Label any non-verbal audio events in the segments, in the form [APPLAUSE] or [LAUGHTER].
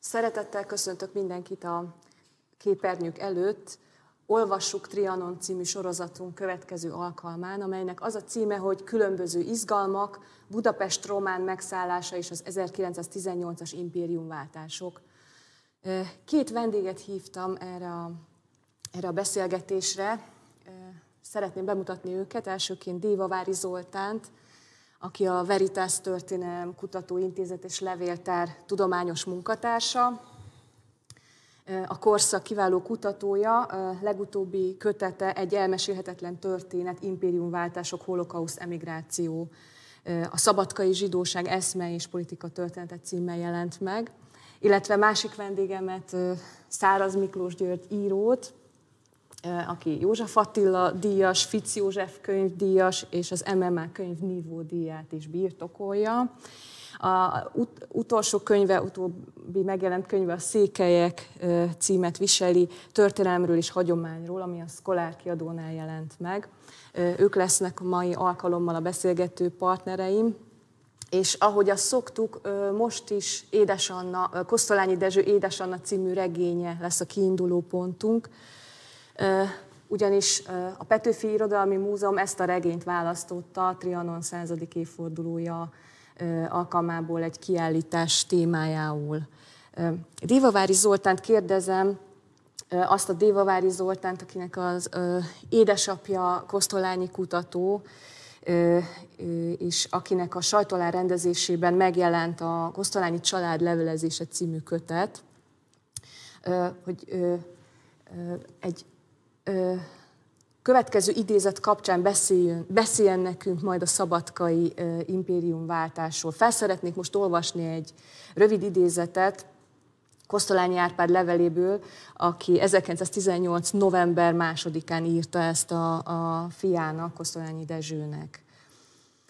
Szeretettel köszöntök mindenkit a képernyők előtt. Olvassuk Trianon című sorozatunk következő alkalmán, amelynek az a címe, hogy Különböző izgalmak, Budapest román megszállása és az 1918-as impériumváltások. Két vendéget hívtam erre a, erre a beszélgetésre. Szeretném bemutatni őket. Elsőként Dévavári Zoltánt, aki a Veritas Történelem Kutatóintézet és Levéltár tudományos munkatársa, a korszak kiváló kutatója, legutóbbi kötete egy elmesélhetetlen történet, impériumváltások, holokauszt, emigráció, a szabadkai zsidóság eszme és politika története címmel jelent meg, illetve másik vendégemet, Száraz Miklós György írót, aki József Attila díjas, Fic József könyvdíjas és az MMA könyv Nívó díját is birtokolja. A ut- utolsó könyve, utóbbi megjelent könyve a Székelyek címet viseli, történelemről és hagyományról, ami a Szkolár kiadónál jelent meg. Ők lesznek mai alkalommal a beszélgető partnereim. És ahogy azt szoktuk, most is Édesanna, Kosztolányi Dezső Édesanna című regénye lesz a kiinduló pontunk, ugyanis a Petőfi Irodalmi Múzeum ezt a regényt választotta a Trianon századik évfordulója alkalmából egy kiállítás témájául. Dévavári Zoltánt kérdezem, azt a Dévavári Zoltánt, akinek az édesapja Kosztolányi kutató, és akinek a sajtolár rendezésében megjelent a Kosztolányi család levelezése című kötet, hogy egy következő idézet kapcsán beszéljen, beszéljen nekünk majd a szabadkai impériumváltásról. Felszeretnék most olvasni egy rövid idézetet Kosztolányi Árpád leveléből, aki 1918. november másodikán írta ezt a, a fiának, Kosztolányi Dezsőnek.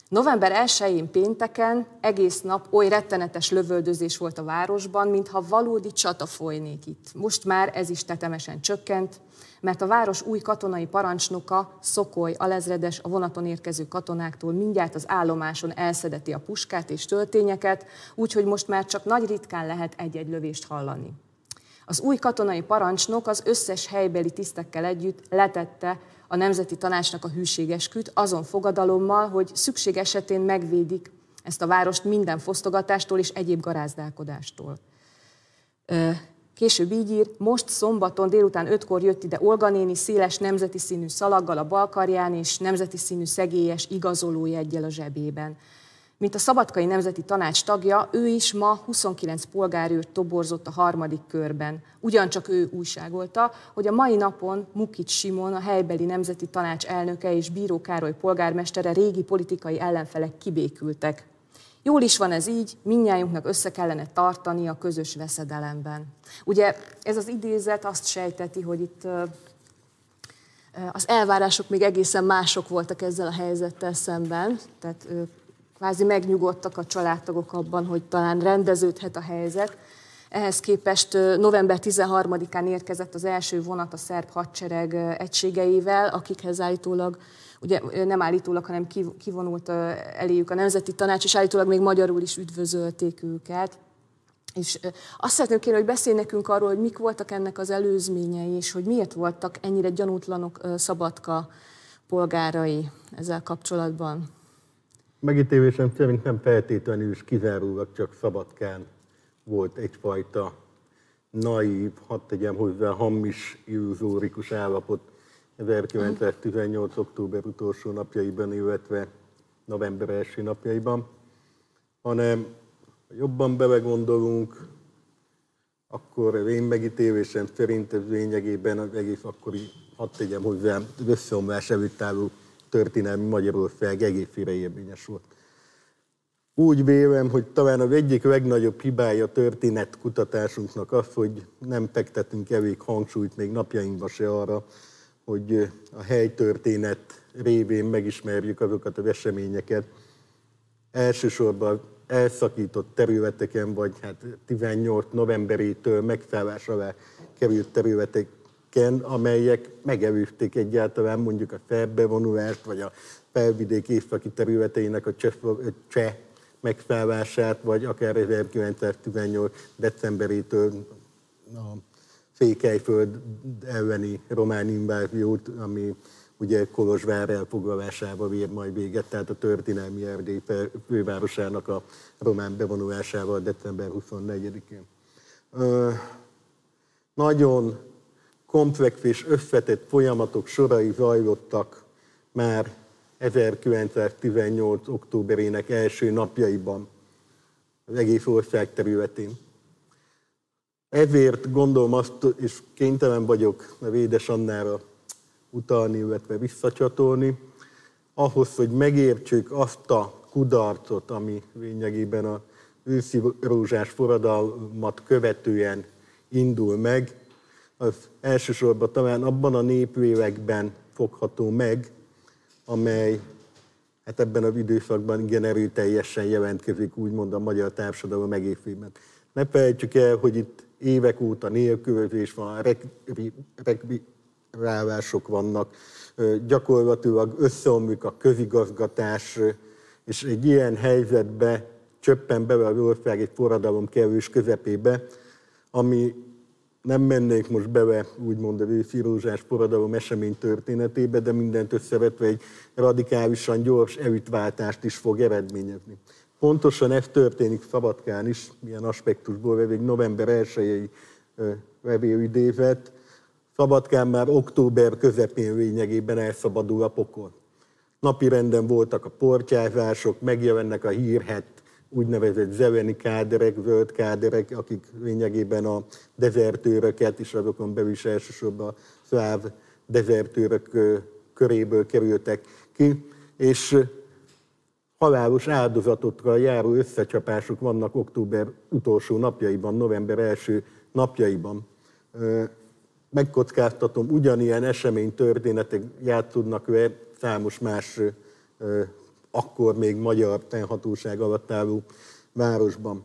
November 1-én pénteken egész nap oly rettenetes lövöldözés volt a városban, mintha valódi csata folynék itt. Most már ez is tetemesen csökkent, mert a város új katonai parancsnoka, Szokoly, alezredes, a vonaton érkező katonáktól mindjárt az állomáson elszedeti a puskát és töltényeket, úgyhogy most már csak nagy ritkán lehet egy-egy lövést hallani. Az új katonai parancsnok az összes helybeli tisztekkel együtt letette a Nemzeti Tanácsnak a hűségesküt azon fogadalommal, hogy szükség esetén megvédik ezt a várost minden fosztogatástól és egyéb garázdálkodástól. Később így ír, most szombaton délután ötkor jött ide Olga néni széles nemzeti színű szalaggal a balkarján és nemzeti színű szegélyes igazolójeggyel a zsebében. Mint a Szabadkai Nemzeti Tanács tagja, ő is ma 29 polgárőrt toborzott a harmadik körben. Ugyancsak ő újságolta, hogy a mai napon Mukic Simon, a helybeli Nemzeti Tanács elnöke és Bíró Károly polgármestere régi politikai ellenfelek kibékültek. Jól is van ez így, minnyájunknak össze kellene tartani a közös veszedelemben. Ugye ez az idézet azt sejteti, hogy itt az elvárások még egészen mások voltak ezzel a helyzettel szemben, tehát kvázi megnyugodtak a családtagok abban, hogy talán rendeződhet a helyzet. Ehhez képest november 13-án érkezett az első vonat a szerb hadsereg egységeivel, akikhez állítólag, ugye nem állítólag, hanem kivonult eléjük a Nemzeti Tanács, és állítólag még magyarul is üdvözölték őket. És azt szeretném kérni, hogy beszélj nekünk arról, hogy mik voltak ennek az előzményei, és hogy miért voltak ennyire gyanútlanok Szabadka polgárai ezzel kapcsolatban. Megítélésem szerint nem feltétlenül is kizárólag csak Szabadkán volt egyfajta naív, hadd tegyem hozzá, hamis, illuzórikus állapot 1918. október utolsó napjaiban, illetve november első napjaiban, hanem ha jobban belegondolunk, akkor én megítélésem szerint ez lényegében az egész akkori, hadd tegyem hozzá, összeomlás előtt álló történelmi Magyarország egészére érvényes volt. Úgy vélem, hogy talán az egyik legnagyobb hibája történet kutatásunknak az, hogy nem fektetünk elég hangsúlyt még napjainkban se arra, hogy a helytörténet révén megismerjük azokat az eseményeket. Elsősorban elszakított területeken, vagy hát 18 novemberétől megszállás alá került területeken, amelyek megelőzték egyáltalán mondjuk a felbevonulást, vagy a felvidék északi területeinek a cseh megszállását, vagy akár 1918. decemberétől a Székelyföld elleni román inváziót, ami ugye Kolozsvár elfoglalásába vér majd véget, tehát a történelmi Erdély fővárosának a román bevonulásával december 24-én. Nagyon komplex és összetett folyamatok sorai zajlottak már 1918. októberének első napjaiban az egész ország területén. Ezért gondolom azt, és kénytelen vagyok a Védes Annára utalni, illetve visszacsatolni, ahhoz, hogy megértsük azt a kudarcot, ami lényegében a őszi rózsás forradalmat követően indul meg, az elsősorban talán abban a népvévekben fogható meg, amely hát ebben az időszakban igen erőteljesen jelentkezik, úgymond a magyar társadalom egészében. Ne felejtsük el, hogy itt évek óta nélkülözés van, rekvirálások vannak, gyakorlatilag összeomlik a közigazgatás, és egy ilyen helyzetbe csöppen bele az ország egy forradalom kerülés közepébe, ami nem mennék most bele, úgymond a filózsás forradalom esemény történetébe, de mindent összevetve egy radikálisan gyors evitváltást is fog eredményezni. Pontosan ez történik Szabadkán is, milyen aspektusból egy november 1-i levélidézet. Szabadkán már október közepén lényegében elszabadul a pokol. Napi renden voltak a portyázások, megjelennek a hírhet úgynevezett zeveni káderek, zöld káderek, akik lényegében a dezertőröket, és azokon belül is elsősorban a szláv dezertőrök köréből kerültek ki, és halálos áldozatokkal járó összecsapások vannak október utolsó napjaiban, november első napjaiban. Megkockáztatom, ugyanilyen esemény történetek játszódnak le számos más akkor még magyar tenhatóság alatt álló városban.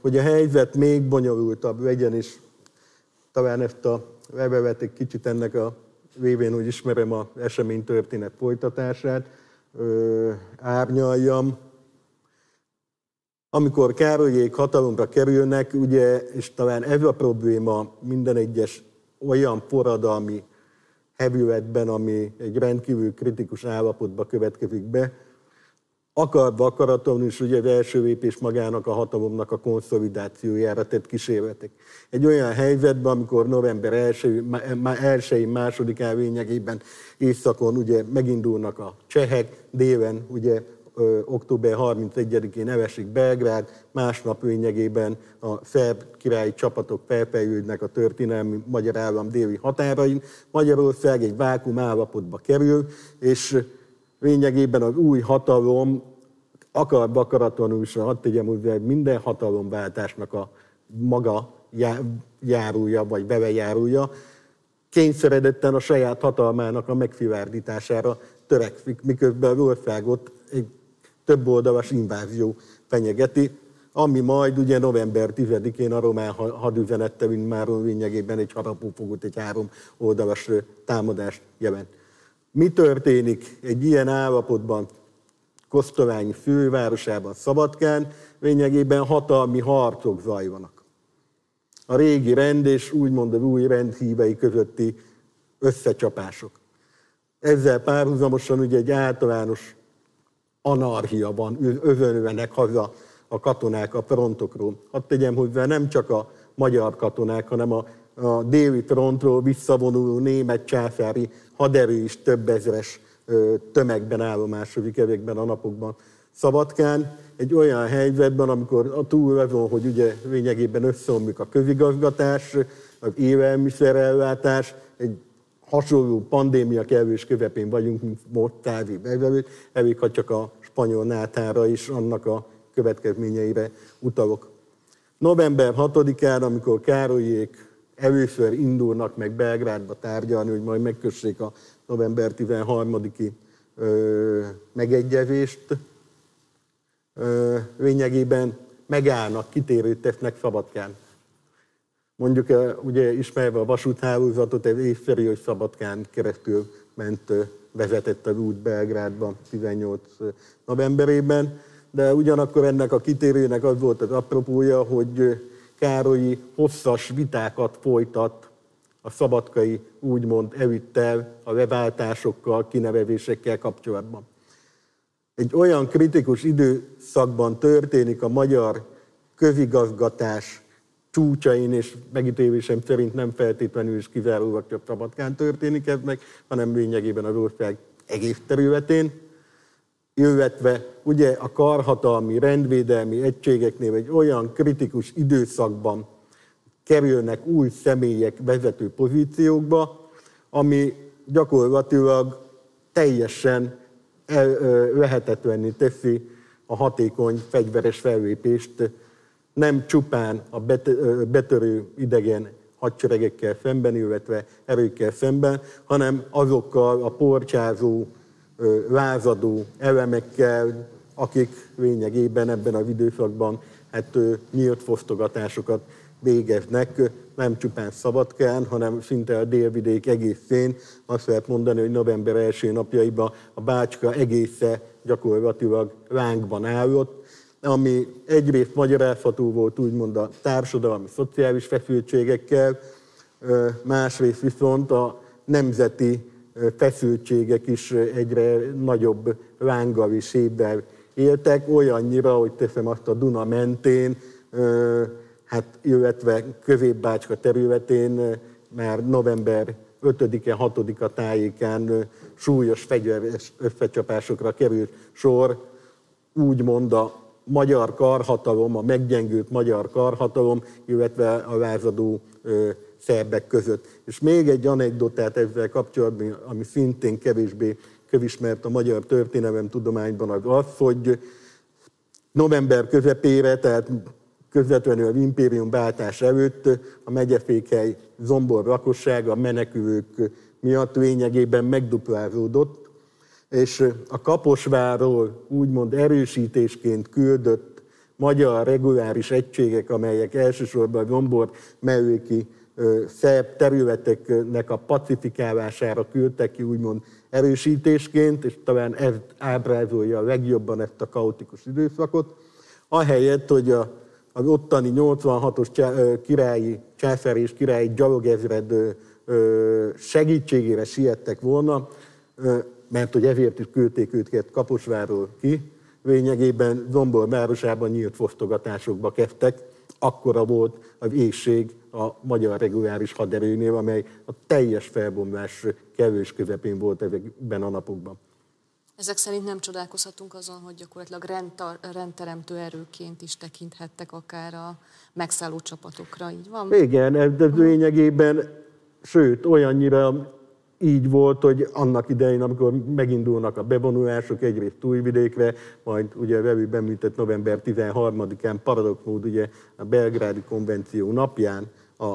Hogy a helyzet még bonyolultabb legyen, és talán ezt a levelet egy kicsit ennek a révén, hogy ismerem a esemény történet folytatását, árnyaljam. Amikor Károlyék hatalomra kerülnek, ugye, és talán ez a probléma minden egyes olyan forradalmi hevületben, ami egy rendkívül kritikus állapotba következik be, akarva akaraton is ugye az első lépés magának a hatalomnak a konszolidációjára tett kísérletek. Egy olyan helyzetben, amikor november 1 másodikán lényegében északon ugye megindulnak a csehek, délen ugye október 31-én elesik Belgrád, másnap lényegében a szerb királyi csapatok felpejlődnek a történelmi magyar állam déli határain. Magyarország egy vákum állapotba kerül, és lényegében az új hatalom akar akaratlanul is, hadd tegyem úgy, minden hatalomváltásnak a maga járója, vagy bevejárója, kényszeredetten a saját hatalmának a megfivárdítására törekszik, miközben az országot egy több oldalas invázió fenyegeti, ami majd ugye november 10-én a román hadüzenettel, mint már lényegében egy harapófogott, egy három oldalas támadást jelent. Mi történik egy ilyen állapotban Kosztolányi fővárosában, Szabadkán? Lényegében hatalmi harcok zajlanak. A régi rend és úgymond az új rendhívei közötti összecsapások. Ezzel párhuzamosan ugye egy általános anarchia van, övönövenek haza a katonák a frontokról. Hadd tegyem hozzá, nem csak a magyar katonák, hanem a, a déli frontról visszavonuló német császári haderő is több ezres tömegben állomásodik ezekben a napokban. Szabadkán egy olyan helyzetben, amikor a túl azon, hogy ugye lényegében összeomlik a közigazgatás, az élelmiszerellátás, egy hasonló pandémia kevés közepén vagyunk, mint most távi bevelőt, elég, ha csak a spanyol nátára is annak a következményeire utalok. November 6-án, amikor Károlyék először indulnak meg Belgrádba tárgyalni, hogy majd megkössék a november 13-i megegyezést, ö, lényegében megállnak, kitérőt tesznek Szabadkán. Mondjuk ugye ismerve a vasúthálózatot, egy észszerű, hogy Szabadkán keresztül ment, vezetett az út Belgrádban 18 novemberében, de ugyanakkor ennek a kitérőnek az volt az apropója, hogy Károlyi hosszas vitákat folytat a szabadkai úgymond evittel, a leváltásokkal, kinevevésekkel kapcsolatban. Egy olyan kritikus időszakban történik a magyar közigazgatás csúcsain, és megítélésem szerint nem feltétlenül is kizárólag csak Szabadkán történik ez meg, hanem lényegében az ország egész területén, illetve ugye a karhatalmi, rendvédelmi egységeknél egy olyan kritikus időszakban kerülnek új személyek vezető pozíciókba, ami gyakorlatilag teljesen lehetetlenné teszi a hatékony fegyveres fellépést nem csupán a betörő idegen hadseregekkel szemben, illetve erőkkel szemben, hanem azokkal a porcsázó, lázadó elemekkel, akik lényegében ebben az időszakban hát, nyílt fosztogatásokat végeznek, nem csupán Szabadkán, hanem szinte a délvidék egészén. Azt lehet mondani, hogy november első napjaiban a Bácska egésze gyakorlatilag lángban állott, ami egyrészt magyarázható volt úgymond a társadalmi, szociális feszültségekkel, másrészt viszont a nemzeti feszültségek is egyre nagyobb lánggal és évvel éltek, olyannyira, hogy teszem azt a Duna mentén, hát illetve Középbácska területén már november 5-e, 6-a tájékán súlyos fegyveres összecsapásokra került sor, úgymond a magyar karhatalom, a meggyengült magyar karhatalom, illetve a lázadó szerbek között. És még egy anekdotát ezzel kapcsolatban, ami szintén kevésbé kövismert a magyar történelem tudományban, az az, hogy november közepére, tehát közvetlenül az impérium váltás előtt a megyefékhely zombor lakossága a menekülők miatt lényegében megduplázódott, és a Kaposváról úgymond erősítésként küldött magyar reguláris egységek, amelyek elsősorban gombor melléki szerb területeknek a pacifikálására küldtek ki úgymond erősítésként, és talán ez ábrázolja legjobban ezt a kaotikus időszakot, ahelyett, hogy a, az ottani 86-os királyi, császári és királyi gyalogezred segítségére siettek volna, mert hogy ezért is küldték őket Kaposváról ki, lényegében Zombor városában nyílt fosztogatásokba kezdtek, akkora volt az éjség a magyar reguláris haderőnél, amely a teljes felbomlás kevés közepén volt ezekben a napokban. Ezek szerint nem csodálkozhatunk azon, hogy gyakorlatilag rendteremtő erőként is tekinthettek akár a megszálló csapatokra, így van? Igen, ez lényegében, sőt, olyannyira így volt, hogy annak idején, amikor megindulnak a bevonulások egyrészt Tújvidékre, majd ugye a vevő beműtett november 13-án paradox mód ugye a belgrádi konvenció napján a,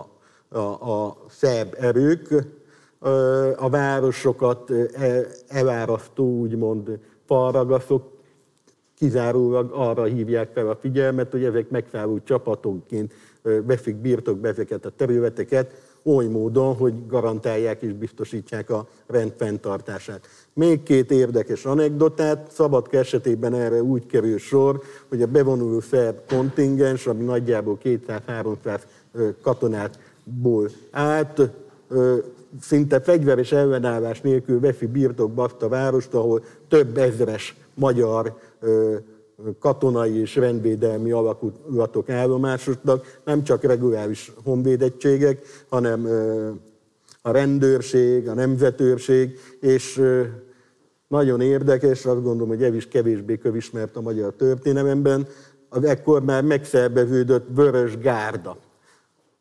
a, a szerb erők a városokat e, elárasztó úgymond falragaszok kizárólag arra hívják fel a figyelmet, hogy ezek megszálló csapatokként veszik birtokba ezeket a területeket, oly módon, hogy garantálják és biztosítsák a rend fenntartását. Még két érdekes anekdotát, Szabadka esetében erre úgy kerül sor, hogy a bevonuló szerb kontingens, ami nagyjából 200-300 katonátból állt, szinte fegyveres ellenállás nélkül veszi birtokba azt a várost, ahol több ezres magyar katonai és rendvédelmi alakulatok állomásosnak, nem csak reguláris honvédettségek, hanem a rendőrség, a nemzetőrség, és nagyon érdekes, azt gondolom, hogy ez is kevésbé kövismert a magyar történelemben, az ekkor már megszerveződött Vörös Gárda.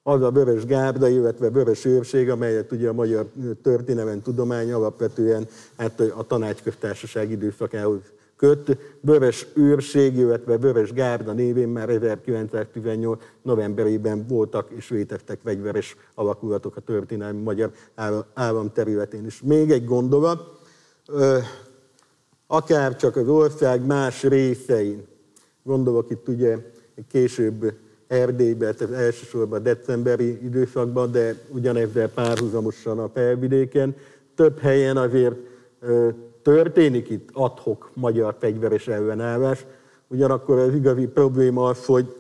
Az a Vörös Gárda, illetve Vörös Őrség, amelyet ugye a magyar történelem tudomány alapvetően hát a tanácsköztársaság időszakához köt. Vörös őrség, illetve Vörös Gárda névén már 1918 novemberében voltak és léteztek fegyveres alakulatok a történelmi magyar állam területén is. Még egy gondolat, akár csak az ország más részein, gondolok itt ugye később Erdélybe, tehát elsősorban decemberi időszakban, de ugyanezzel párhuzamosan a felvidéken, több helyen azért történik itt adhok magyar fegyveres ellenállás. Ugyanakkor az igazi probléma az, hogy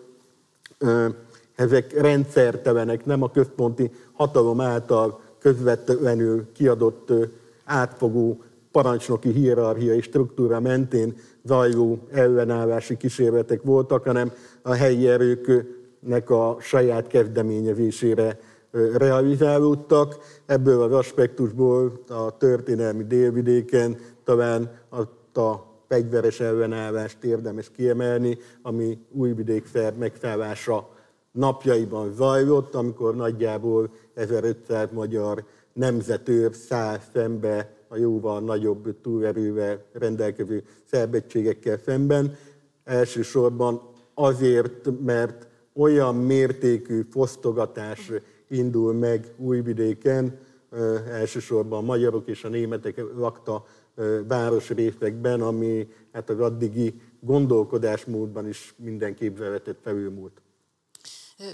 ezek rendszertelenek, nem a központi hatalom által közvetlenül kiadott átfogó parancsnoki hierarchia és struktúra mentén zajló ellenállási kísérletek voltak, hanem a helyi erőknek a saját kezdeményezésére realizálódtak. Ebből az aspektusból a történelmi délvidéken talán a fegyveres ellenállást érdemes kiemelni, ami újvidék megszállása napjaiban zajlott, amikor nagyjából 1500 magyar nemzetőr száll szembe a jóval nagyobb túlerővel rendelkező szerbettségekkel szemben. Elsősorban azért, mert olyan mértékű fosztogatás indul meg Újvidéken, elsősorban a magyarok és a németek lakta városrészekben, ami hát az addigi gondolkodásmódban is minden képzeletet felülmúlt.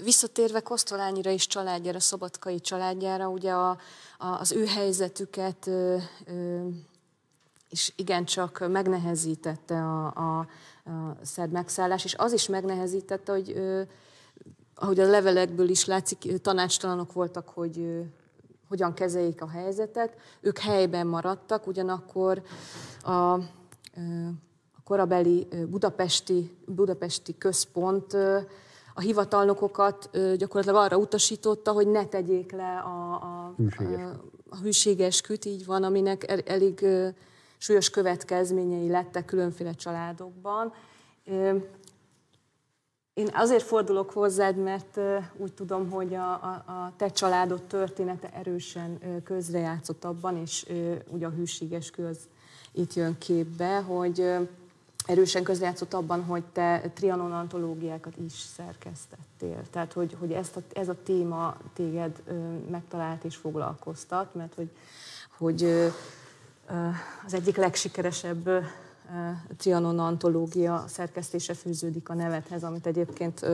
Visszatérve Kosztolányira és családjára, Szabadkai családjára, ugye a, a, az ő helyzetüket ö, ö, és igencsak megnehezítette a, a, a szerb megszállás, és az is megnehezítette, hogy ö, ahogy a levelekből is látszik, tanácstalanok voltak, hogy hogyan kezeljék a helyzetet. Ők helyben maradtak, ugyanakkor a, a korabeli budapesti, budapesti központ a hivatalnokokat gyakorlatilag arra utasította, hogy ne tegyék le a, a, a, a hűségesküt, így van, aminek elég súlyos következményei lettek különféle családokban. Én azért fordulok hozzád, mert úgy tudom, hogy a, a, a te családod története erősen közrejátszott abban, és ugye a hűségeskü az itt jön képbe, hogy erősen közrejátszott abban, hogy te Trianon antológiákat is szerkesztettél. Tehát, hogy, hogy ezt a, ez a téma téged megtalált és foglalkoztat, mert hogy, hogy az egyik legsikeresebb Trianon antológia szerkesztése fűződik a nevethez, amit egyébként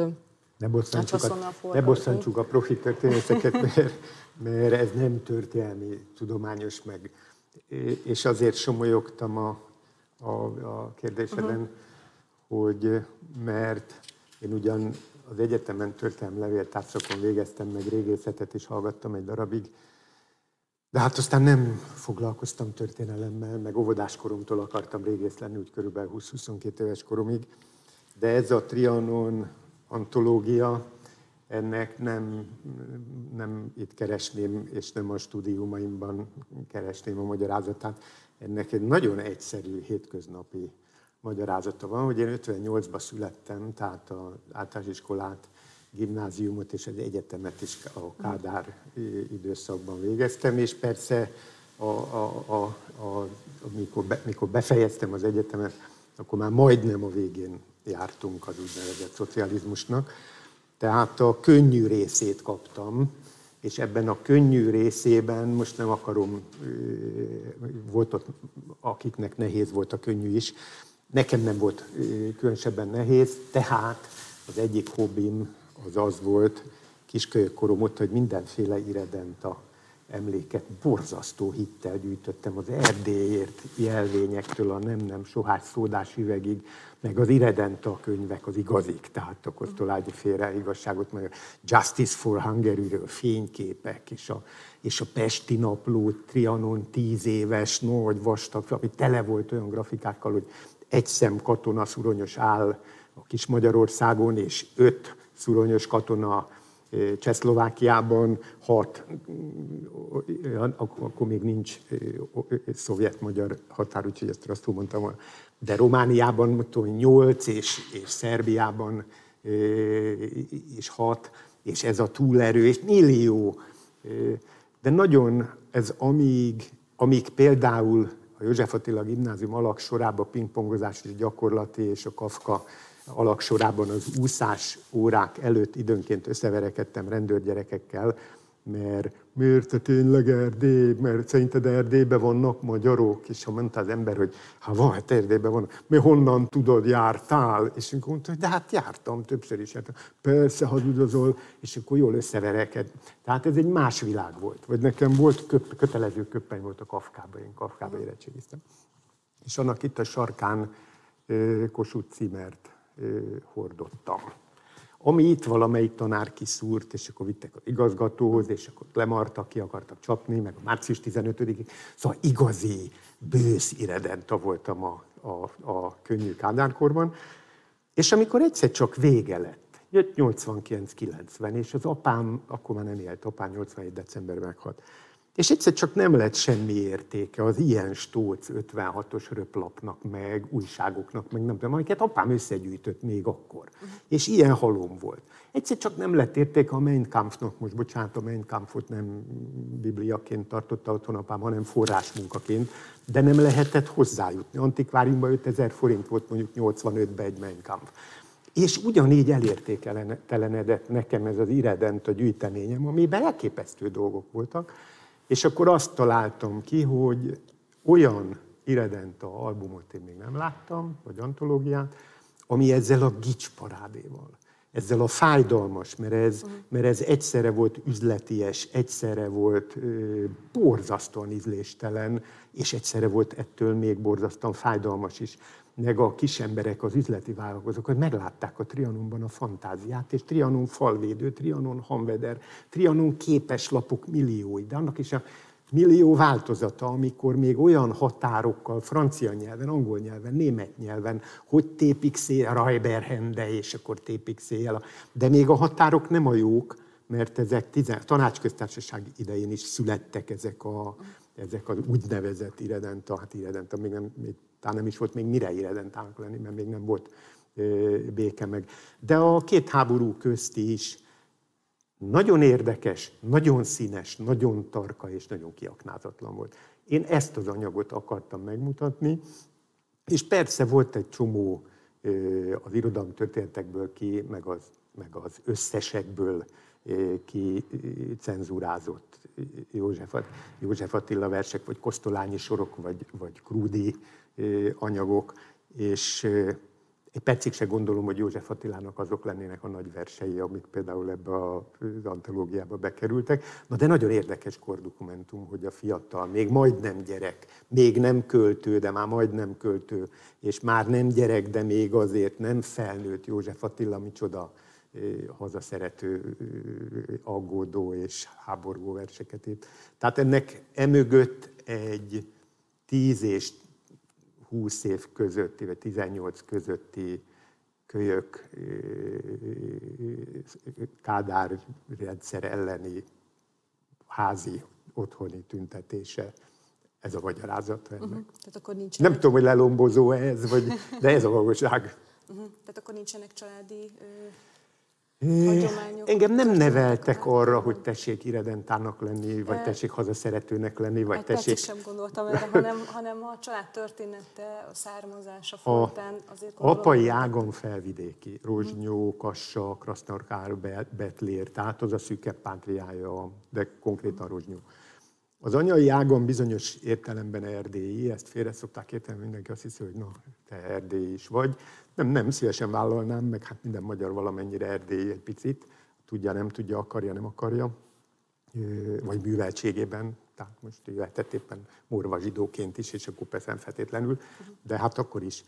ne bosszantsuk, a, ne bosszantsuk a profi történeteket, [LAUGHS] mert, mert ez nem történelmi, tudományos meg. És azért somolyogtam a a, a kérdéseden, uh-huh. hogy mert én ugyan az egyetemen történelmi levéltárszakon végeztem, meg régészetet is hallgattam egy darabig, de hát aztán nem foglalkoztam történelemmel, meg óvodáskoromtól akartam régész lenni, úgy körülbelül 20-22 éves koromig. De ez a Trianon antológia, ennek nem, nem itt keresném, és nem a stúdiumaimban keresném a magyarázatát. Ennek egy nagyon egyszerű, hétköznapi magyarázata van, hogy én 58-ban születtem, tehát az általános iskolát, gimnáziumot és egy egyetemet is a Kádár időszakban végeztem, és persze a, a, a, a, amikor, be, amikor befejeztem az egyetemet, akkor már majdnem a végén jártunk az úgynevezett szocializmusnak. Tehát a könnyű részét kaptam, és ebben a könnyű részében, most nem akarom, volt ott, akiknek nehéz volt a könnyű is, nekem nem volt különösebben nehéz, tehát az egyik hobbim az az volt, kiskölyök korom ott, hogy mindenféle iredenta emléket borzasztó hittel gyűjtöttem az Erdélyért jelvényektől a nem-nem sohás szódás üvegig, meg az Iredenta könyvek, az igazik, tehát a Kosztolányi félre igazságot, meg a Justice for Hungary-ről fényképek, és a, és a Pesti Napló, Trianon tíz éves, nagy vastag, ami tele volt olyan grafikákkal, hogy egy szem katona szuronyos áll a kis Magyarországon, és öt szuronyos katona Csehszlovákiában hat, akkor még nincs szovjet-magyar határ, úgyhogy ezt rosszul mondtam, de Romániában tudom, nyolc, és, és Szerbiában és hat, és ez a túlerő, és millió. De nagyon ez amíg, amíg például a József Attila gimnázium alak sorában pingpongozás és gyakorlati, és a Kafka alaksorában az úszás órák előtt időnként összeverekedtem rendőrgyerekekkel, mert miért te tényleg Erdély, mert szerinted Erdélyben vannak magyarok, és ha mondta az ember, hogy ha van, hát Erdélyben van, mi honnan tudod, jártál? És akkor mondta, hogy de hát jártam többször is. Hát, persze, hazudozol, és akkor jól összevereked. Tehát ez egy más világ volt. Vagy nekem volt köp, kötelező köppeny volt a Kafkában, én Kafkába érettségiztem. És annak itt a sarkán Kossuth Cimert hordottam. Ami itt valamelyik tanár kiszúrt, és akkor vittek az igazgatóhoz, és akkor lemartak, ki akartak csapni, meg a március 15-ig. Szóval igazi, bősz iredenta voltam a, a, a könnyű kádárkorban. És amikor egyszer csak vége lett, jött 89-90, és az apám, akkor már nem élt, apám 87 decemberben meghalt. És egyszer csak nem lett semmi értéke az ilyen stóc 56-os röplapnak, meg újságoknak, meg nem tudom, amiket apám összegyűjtött még akkor. Uh-huh. És ilyen halom volt. Egyszer csak nem lett értéke a Mein Kampfnak, most bocsánat, a Mein Kampfot nem bibliaként tartotta otthon apám, hanem forrásmunkaként, de nem lehetett hozzájutni. Antikváriumban 5000 forint volt mondjuk 85-ben egy Mein Kampf. És ugyanígy elértékelenedett nekem ez az iredent a gyűjteményem, amiben elképesztő dolgok voltak, és akkor azt találtam ki, hogy olyan Iredenta albumot én még nem láttam, vagy antológiát, ami ezzel a gics parádéval, ezzel a fájdalmas, mert ez, uh-huh. mert ez egyszerre volt üzleties, egyszerre volt ö, borzasztóan ízléstelen, és egyszerre volt ettől még borzasztóan fájdalmas is meg a kisemberek, az üzleti vállalkozók, hogy meglátták a Trianonban a fantáziát, és Trianon falvédő, Trianon hanveder, Trianon lapok milliói, de annak is a millió változata, amikor még olyan határokkal, francia nyelven, angol nyelven, német nyelven, hogy tépik szél, Rajberhende, és akkor tépik szél, de még a határok nem a jók, mert ezek tizen, tanácsköztársaság idején is születtek ezek, a, ezek az úgynevezett iredenta, hát iredenta, még, nem, még talán nem is volt még mire irredentának lenni, mert még nem volt béke meg. De a két háború közti is nagyon érdekes, nagyon színes, nagyon tarka és nagyon kiaknázatlan volt. Én ezt az anyagot akartam megmutatni, és persze volt egy csomó az irodalom történetekből ki, meg az, meg az összesekből ki cenzúrázott József, József Attila versek, vagy Kosztolányi sorok, vagy, vagy Krúdi anyagok, és egy percig se gondolom, hogy József Attilának azok lennének a nagy versei, amik például ebbe az antológiába bekerültek. Na de nagyon érdekes kordokumentum, hogy a fiatal, még majdnem gyerek, még nem költő, de már majdnem költő, és már nem gyerek, de még azért nem felnőtt József Attila, micsoda hazaszerető, aggódó és háborgó verseket írt. Tehát ennek emögött egy 10 és 20 év közötti, vagy 18 közötti kölyök Kádár rendszer elleni házi otthoni tüntetése. Ez a magyarázat ennek. Uh-huh. Tehát akkor nincsenek... Nem tudom, hogy lelombozó ez, vagy, de ez a valóság. Uh-huh. Tehát akkor nincsenek családi hagyományok. Engem nem neveltek arra, hogy tessék iredentának lenni, vagy tessék hazaszeretőnek lenni, vagy Egy tessék... sem gondoltam erre, hanem, [LAUGHS] hanem a család története, a származás, a foltán azért gondolom. Apai ágon felvidéki, Rozsnyó, Kassa, Krasznarkár, Betlér, tehát az a szűkebb pátriája, de konkrétan Rozsnyó. Az anyai ágon bizonyos értelemben erdélyi, ezt félre szokták érteni, mindenki azt hiszi, hogy na, te erdélyi is vagy. Nem, nem szívesen vállalnám, meg hát minden magyar valamennyire erdélyi egy picit. Tudja, nem tudja, akarja, nem akarja. Vagy műveltségében, tehát most jöhetett éppen morva zsidóként is, és akkor persze feltétlenül, de hát akkor is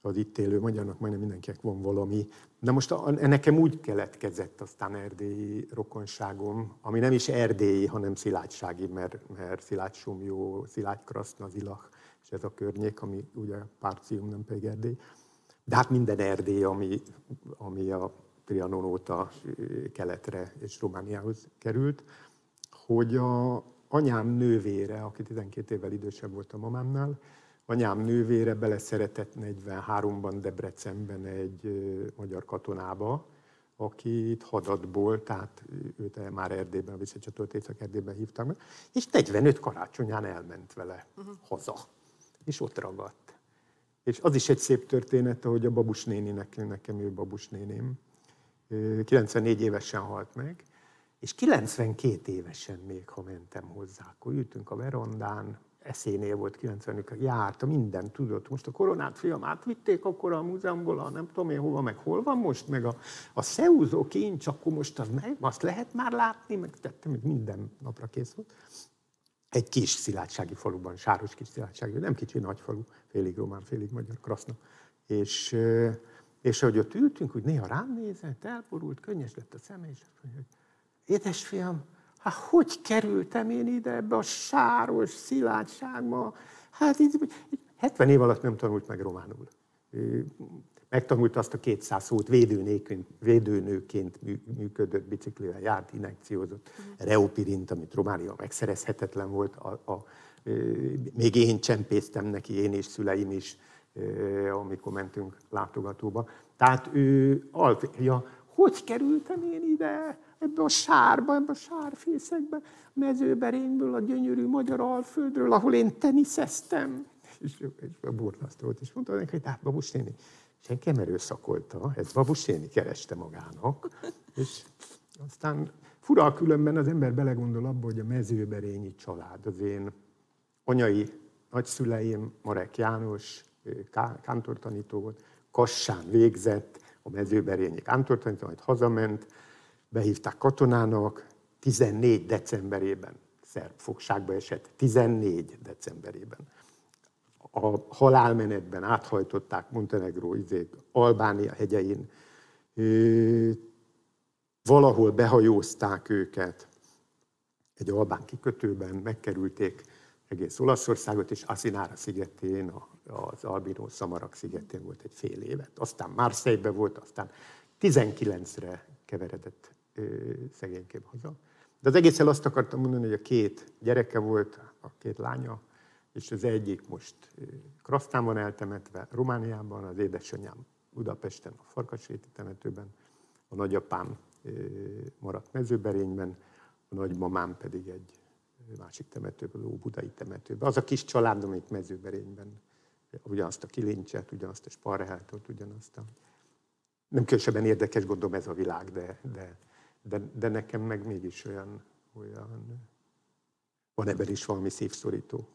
az itt élő magyarnak majdnem mindenkinek van valami. De most a, nekem úgy keletkezett aztán erdélyi rokonságom, ami nem is erdélyi, hanem szilágysági, mert, mert Szilágy Somjó, Szilágy Kraszna, Zilach, és ez a környék, ami ugye Párcium, nem pedig Erdély. De hát minden Erdély, ami, ami a Trianon óta keletre és Romániához került, hogy a anyám nővére, aki 12 évvel idősebb volt a mamámnál, anyám nővére beleszeretett 43-ban Debrecenben egy magyar katonába, aki itt hadatból, tehát őt már Erdélyben, visszacsatolt Észak-Erdélyben hívták meg, és 45 karácsonyán elment vele uh-huh. haza, és ott ragadt. És az is egy szép történet, hogy a babus néninek, nekem ő babus néném, 94 évesen halt meg, és 92 évesen még, ha mentem hozzá, akkor ültünk a verondán, eszénél volt 90 járta, minden tudott. Most a koronát fiam átvitték akkor a múzeumból, a nem tudom én hova, meg hol van most, meg a, a szeúzó kincs, akkor most az meg, azt lehet már látni, meg tettem, hogy minden napra kész volt. Egy kis szilágysági faluban, sáros kis szilágysági, nem kicsi, nagy falu, félig román, félig magyar, kraszna. És És ahogy ott ültünk, úgy néha rám nézett, elborult, könnyes lett a szeme, és azt mondja, hogy édesfiam, hát hogy kerültem én ide ebbe a sáros szilárdságba? Hát így, 70 év alatt nem tanult meg románul. Megtanult azt a 200 szót, védőnőként, védőnőként működött, biciklivel járt, inekciózott, uh-huh. reopirint, amit Románia megszerezhetetlen volt. A, a, még én csempésztem neki, én és szüleim is, amikor mentünk látogatóba. Tehát ő, ja, hogy kerültem én ide? ebbe a sárba, ebbe a sárfészekbe, mezőberényből, a gyönyörű magyar alföldről, ahol én teniszeztem. És, és a burlasztó volt, és mondta neki, hogy hát Babus néni, senki nem erőszakolta, ez Babus néni kereste magának. És aztán fura különben az ember belegondol abba, hogy a mezőberényi család, az én anyai nagyszüleim, Marek János, kántortanító volt, Kassán végzett, a mezőberényi kántortanító, majd hazament, behívták katonának, 14 decemberében szerb fogságba esett, 14 decemberében. A halálmenetben áthajtották Montenegró izét, Albánia hegyein, valahol behajózták őket egy albán kikötőben, megkerülték egész Olaszországot, és Asinára szigetén, az Albino Szamarak szigetén volt egy fél évet. Aztán Marseille-be volt, aztán 19-re keveredett szegényképp haza. De az egészen azt akartam mondani, hogy a két gyereke volt, a két lánya, és az egyik most Krasztán van eltemetve, Romániában, az édesanyám Budapesten, a Farkasréti temetőben, a nagyapám maradt mezőberényben, a nagymamám pedig egy másik temetőben, a budai temetőben. Az a kis család, amelyik mezőberényben ugyanazt a kilincset, ugyanazt a sparrehátot, ugyanazt a... Nem különösebben érdekes, gondolom ez a világ, de, de de, de nekem meg mégis olyan, olyan, van ebben is valami szívszorító.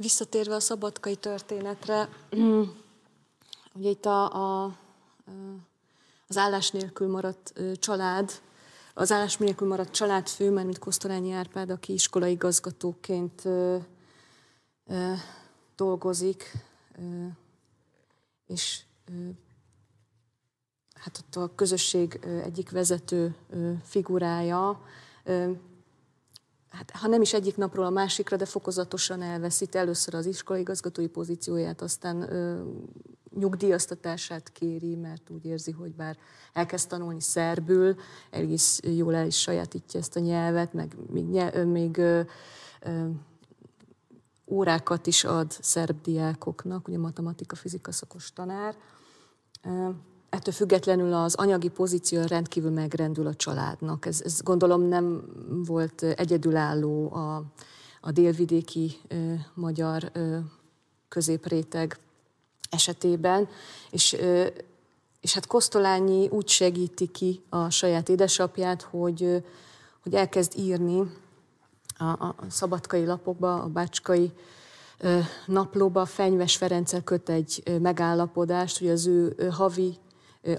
Visszatérve a szabadkai történetre, [CLEARS THROAT] ugye itt a, a, az állás nélkül maradt család, az állás nélkül maradt családfő, mert mint Kosztolányi Árpád, aki iskolaigazgatóként ö, ö, dolgozik, és hát ott a közösség egyik vezető figurája, hát ha nem is egyik napról a másikra, de fokozatosan elveszít először az iskolaigazgatói pozícióját, aztán nyugdíjaztatását kéri, mert úgy érzi, hogy bár elkezd tanulni szerbül, egész jól el is sajátítja ezt a nyelvet, meg még, nyelv, még ö, ö, órákat is ad szerb diákoknak, ugye matematika, fizika szakos tanár ettől függetlenül az anyagi pozíció rendkívül megrendül a családnak. Ez, ez gondolom nem volt egyedülálló a, a délvidéki ö, magyar ö, középréteg esetében, és, ö, és hát Kosztolányi úgy segíti ki a saját édesapját, hogy, hogy elkezd írni a, a szabadkai lapokba, a bácskai naplóba Fenyves Ferenccel köt egy megállapodást, hogy az ő havi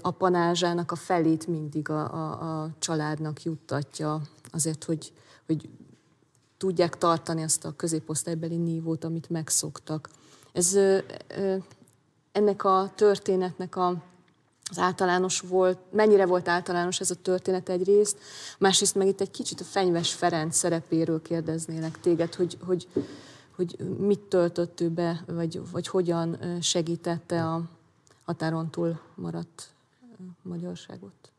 a panázsának a felét mindig a, a, a családnak juttatja, azért, hogy, hogy tudják tartani azt a középosztálybeli nívót, amit megszoktak. Ez ennek a történetnek a, az általános volt, mennyire volt általános ez a történet egyrészt, másrészt meg itt egy kicsit a Fenyves Ferenc szerepéről kérdeznélek téged, hogy, hogy, hogy mit töltött ő be, vagy, vagy hogyan segítette a határon túl maradt magyarságot?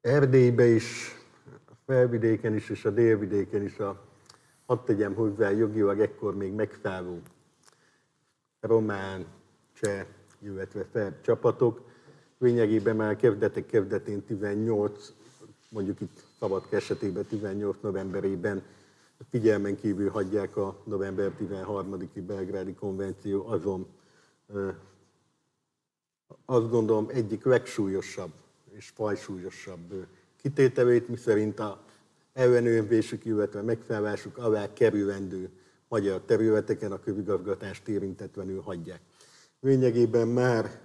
Erdélybe is, a felvidéken is, és a délvidéken is a, hadd tegyem hozzá jogilag ekkor még megszálló román, cseh, illetve szerb csapatok. Lényegében már kezdetek kezdetén 18, mondjuk itt Szabadk esetében 18 novemberében figyelmen kívül hagyják a november 13-i belgrádi konvenció azon azt gondolom egyik legsúlyosabb és fajsúlyosabb kitételét, miszerint a ellenőrzésük, illetve megfelelásuk alá kerülendő magyar területeken a közigazgatást érintetlenül hagyják. Lényegében már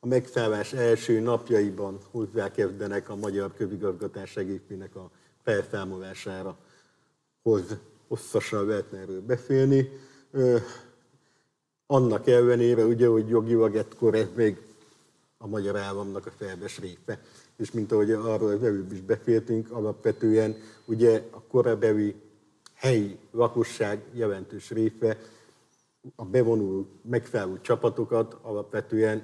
a megszállás első napjaiban hozzákezdenek a magyar közigazgatás egészének a felszámolására, hoz hosszasan lehetne erről beszélni. annak ellenére, ugye, hogy jogilag ekkor ez még a magyar államnak a felves része. És mint ahogy arról az előbb is beszéltünk, alapvetően ugye a korabeli helyi lakosság jelentős része a bevonuló megfelelő csapatokat alapvetően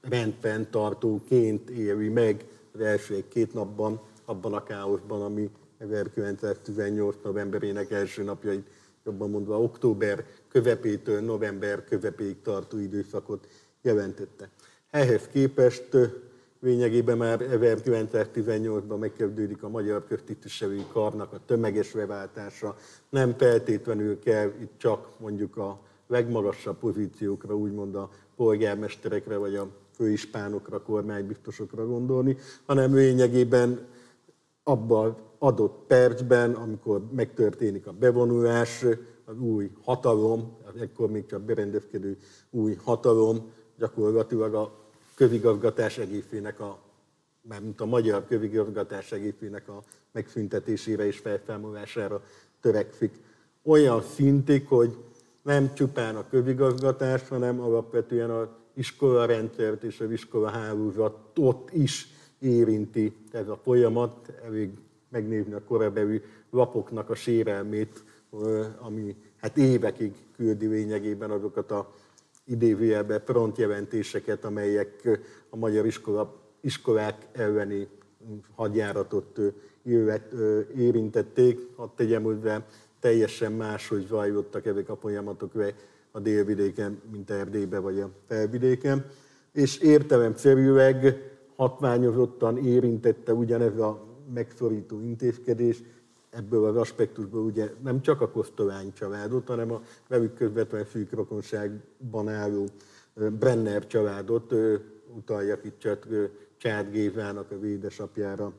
rendfenntartóként éli meg az első két napban, abban a káoszban, ami 1918 novemberének első napjait, jobban mondva október közepétől november közepéig tartó időszakot jelentette. Ehhez képest lényegében már 1918-ban megkezdődik a magyar köztisztviselői karnak a tömeges leváltása. Nem feltétlenül kell itt csak mondjuk a legmagasabb pozíciókra, úgymond a polgármesterekre vagy a főispánokra, kormánybiztosokra gondolni, hanem lényegében abban adott percben, amikor megtörténik a bevonulás, az új hatalom, az ekkor még csak berendezkedő új hatalom, gyakorlatilag a közigazgatás egészének a mint a magyar közigazgatás egészének a megszüntetésére és felszámolására törekszik. Olyan szintig, hogy nem csupán a közigazgatás, hanem alapvetően az iskolarendszert és az iskola hálózatot is érinti ez a folyamat. Elég megnézni a korabeli lapoknak a sérelmét, ami hát évekig küldi lényegében azokat a idézőjelben frontjelentéseket, amelyek a magyar iskola, iskolák elleni hadjáratot érintették. Hadd tegyem hozzá, teljesen máshogy zajlottak ezek a folyamatok a délvidéken, mint Erdélyben vagy a felvidéken. És értelemszerűleg hatványozottan érintette ugyanez a megszorító intézkedés, ebből az aspektusból ugye nem csak a Kosztolány családot, hanem a velük közvetlen szűk rokonságban álló Brenner családot, utaljak itt csak Csád Gézának a védesapjára,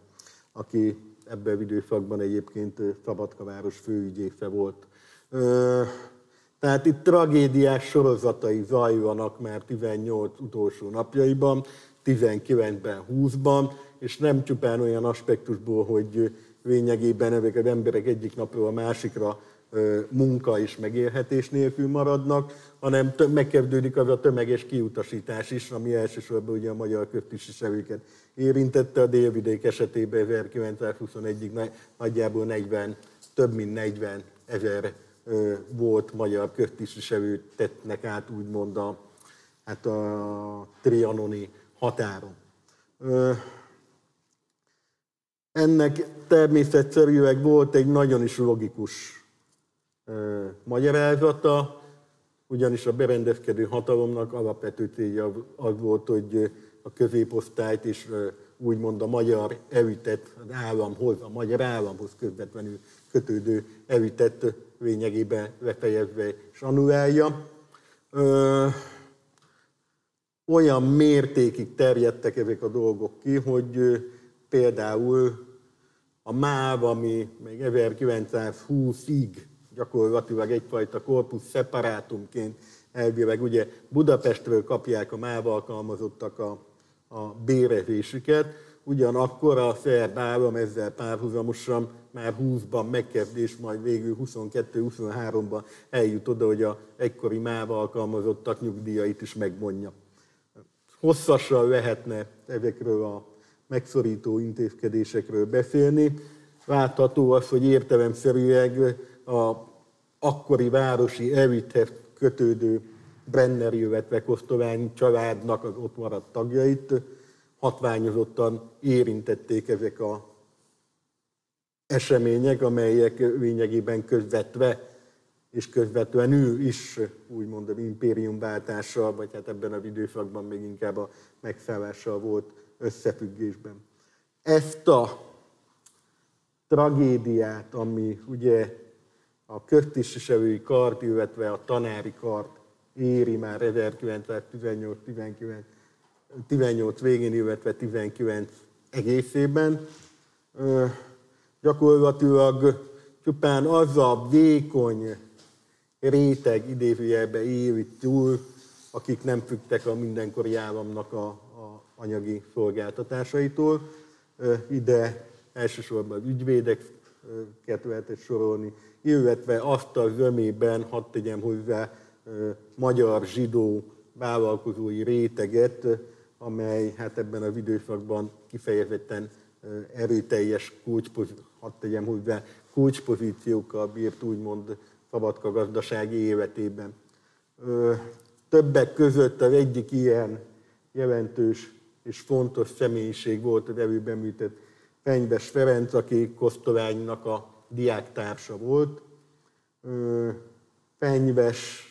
aki ebben az időszakban egyébként Szabadkaváros főügyésze volt. Tehát itt tragédiás sorozatai zajlanak már 18 utolsó napjaiban, 19-ben, 20-ban, és nem csupán olyan aspektusból, hogy lényegében ezek az emberek egyik napról a másikra munka és megélhetés nélkül maradnak, hanem megkezdődik az a tömeges kiutasítás is, ami elsősorban ugye a magyar köztisztviselőket érintette. A délvidék esetében 1921-ig nagyjából 40, több mint 40 ezer volt magyar köztisztviselő tettnek át úgymond a, hát a trianoni határon. Ennek természetszerűleg volt egy nagyon is logikus magyarázata, ugyanis a berendezkedő hatalomnak alapvető célja az volt, hogy a középosztályt és úgymond a magyar elütet az államhoz, a magyar államhoz közvetlenül kötődő elütet lényegében lefejezve és annulálja. Olyan mértékig terjedtek ezek a dolgok ki, hogy például a MÁV, ami még 1920-ig gyakorlatilag egyfajta korpus szeparátumként elvileg ugye Budapestről kapják a MÁV alkalmazottak a, a bérezésüket, ugyanakkor a szerb állam ezzel párhuzamosan már 20-ban megkezdés, majd végül 22-23-ban eljut oda, hogy a egykori MÁV alkalmazottak nyugdíjait is megmondja. Hosszasan lehetne ezekről a megszorító intézkedésekről beszélni. Látható az, hogy értelemszerűleg a akkori városi elithez kötődő Brenner, illetve Kosztolány családnak az ott maradt tagjait hatványozottan érintették ezek a események, amelyek lényegében közvetve és közvetlenül is úgymond az impériumváltással, vagy hát ebben a időszakban még inkább a megszállással volt összefüggésben. Ezt a tragédiát, ami ugye a köztisztviselői kart, illetve a tanári kart éri már 1918 19, 18 végén, illetve 19 egészében. Gyakorlatilag csupán az a vékony réteg idézőjelbe éli túl, akik nem fügtek a mindenkori államnak a, anyagi szolgáltatásaitól. Ide elsősorban ügyvédeket lehetett sorolni, illetve azt a zömében, hadd tegyem hozzá, magyar zsidó vállalkozói réteget, amely hát ebben az időszakban kifejezetten erőteljes kulcspozíciókkal, hadd tegyem hozzá, kulcspozíciókkal bírt úgymond szabadka gazdasági életében. Többek között az egyik ilyen jelentős és fontos személyiség volt az előbb említett Fenyves Ferenc, aki Kosztolánynak a diáktársa volt. Fenyves,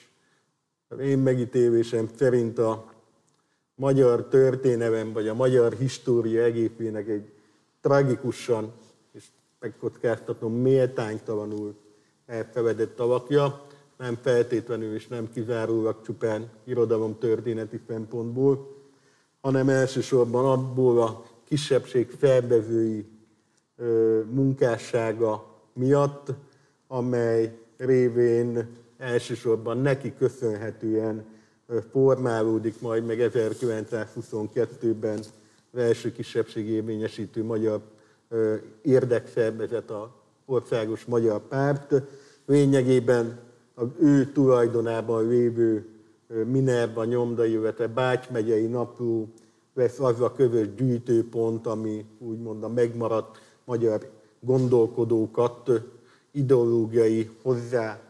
én megítélésem szerint a magyar történelem, vagy a magyar história egészének egy tragikusan, és megkockáztatom, méltánytalanul elfeledett alakja, nem feltétlenül és nem kizárólag csupán irodalom történeti szempontból, hanem elsősorban abból a kisebbség felbevői munkássága miatt, amely révén elsősorban neki köszönhetően formálódik majd meg 1922-ben az első kisebbség érvényesítő magyar érdekszervezet, a Országos Magyar Párt. Lényegében az ő tulajdonában lévő Minerva nyomdai, illetve Bács megyei napló lesz az a közös gyűjtőpont, ami úgymond a megmaradt magyar gondolkodókat ideológiai hozzá,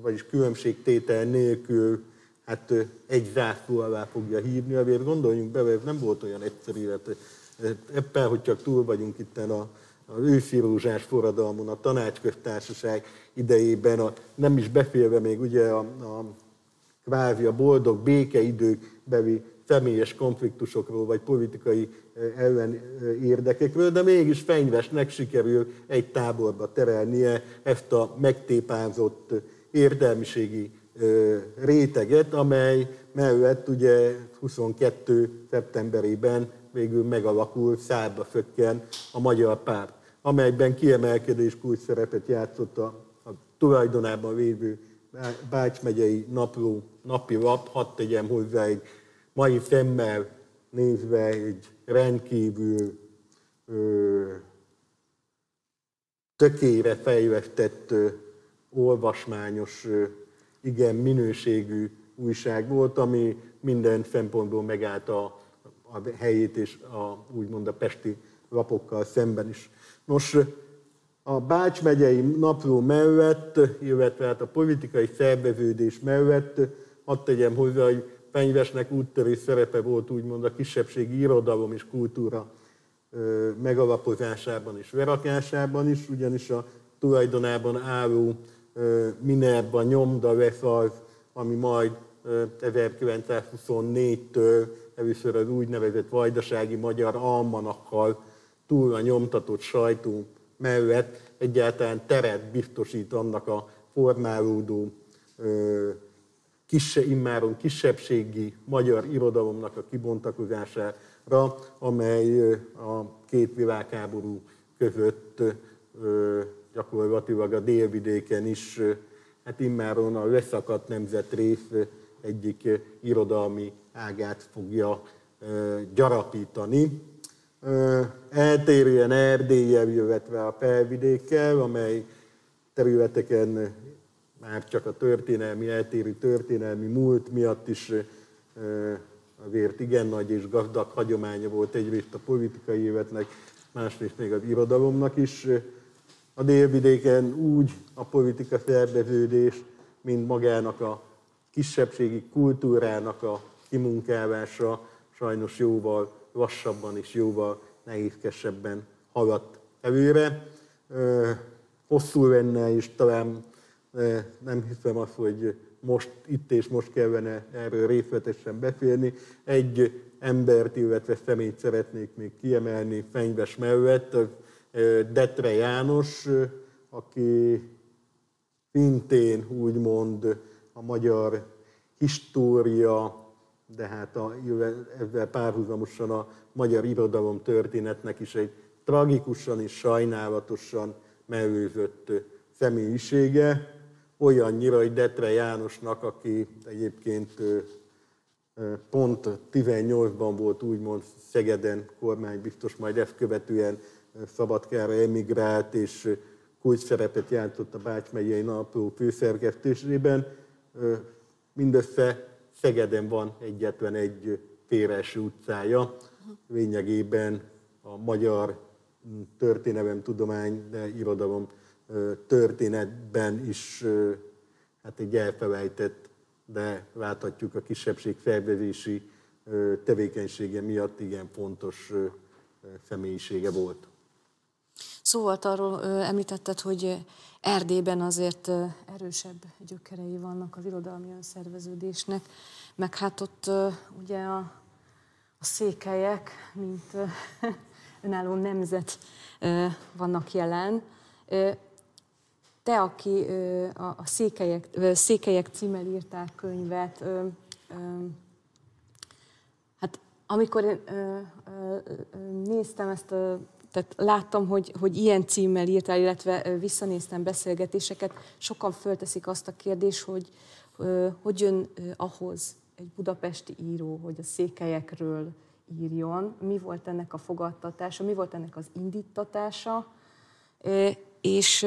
vagyis különbségtétel nélkül hát egy zászló alá fogja hívni, azért gondoljunk bele, ez nem volt olyan egyszerű, hát ebben, hogy csak túl vagyunk itt a, az őszi forradalmon, a tanácsköztársaság idejében, a, nem is befélve még ugye a, a kvázi a boldog békeidőkbeli személyes konfliktusokról, vagy politikai ellen érdekekről, de mégis fenyvesnek sikerül egy táborba terelnie ezt a megtépázott értelmiségi réteget, amely mellett ugye 22. szeptemberében végül megalakul, szárba fökken a magyar párt, amelyben kiemelkedés kulcs szerepet játszott a, a tulajdonában lévő Bács megyei napló, napi lap, hadd tegyem hozzá egy mai szemmel nézve egy rendkívül ö, tökére fejlesztett, ö, olvasmányos, ö, igen minőségű újság volt, ami minden szempontból megállt a, a helyét és a, úgymond a pesti lapokkal szemben is. Nos, a Bács megyei napló mellett, illetve hát a politikai szerveződés mellett, hadd tegyem hozzá, hogy Fenyvesnek úttörő szerepe volt úgymond a kisebbségi irodalom és kultúra megalapozásában és verakásában is, ugyanis a tulajdonában álló Minerva nyomda vesz az, ami majd 1924-től először az úgynevezett vajdasági magyar almanakkal túl a nyomtatott sajtó mellett egyáltalán teret biztosít annak a formálódó kisse, immáron kisebbségi magyar irodalomnak a kibontakozására, amely a két világháború között gyakorlatilag a délvidéken is, hát immáron a leszakadt nemzetrész egyik irodalmi ágát fogja gyarapítani. Eltérően Erdéllyel, jövetve a felvidékkel, amely területeken már csak a történelmi, eltérő történelmi múlt miatt is azért igen nagy és gazdag hagyománya volt egyrészt a politikai életnek, másrészt még az irodalomnak is. A délvidéken úgy a politika szerveződés, mint magának a kisebbségi kultúrának a kimunkálása sajnos jóval lassabban és jóval nehézkesebben haladt előre. Hosszú lenne, és talán nem hiszem azt, hogy most itt és most kellene erről részletesen beszélni. Egy embert, illetve személyt szeretnék még kiemelni Fenyves mellett, Detre János, aki szintén úgymond a magyar história, de hát a, ezzel párhuzamosan a magyar irodalom történetnek is egy tragikusan és sajnálatosan mellőzött személyisége olyannyira, hogy Detre Jánosnak, aki egyébként pont 18-ban volt úgymond Szegeden kormánybiztos, majd ezt követően Szabadkára emigrált, és kulcs szerepet játszott a Bács megyei napló főszerkesztésében. mindössze Szegeden van egyetlen egy Péres utcája. Lényegében a magyar történelem, tudomány, de irodalom történetben is hát egy elfelejtett, de láthatjuk a kisebbség felvevési tevékenysége miatt igen fontos személyisége volt. Szó volt arról, említetted, hogy Erdélyben azért erősebb gyökerei vannak az irodalmi önszerveződésnek, meg hát ott ugye a, a székelyek, mint [LAUGHS] önálló nemzet vannak jelen. Te, aki a Székelyek, Székelyek címmel írtál könyvet, hát amikor én néztem ezt a tehát láttam, hogy, hogy ilyen címmel írtál, illetve visszanéztem beszélgetéseket, sokan fölteszik azt a kérdést, hogy hogy jön ahhoz egy budapesti író, hogy a székelyekről írjon, mi volt ennek a fogadtatása, mi volt ennek az indítatása, és,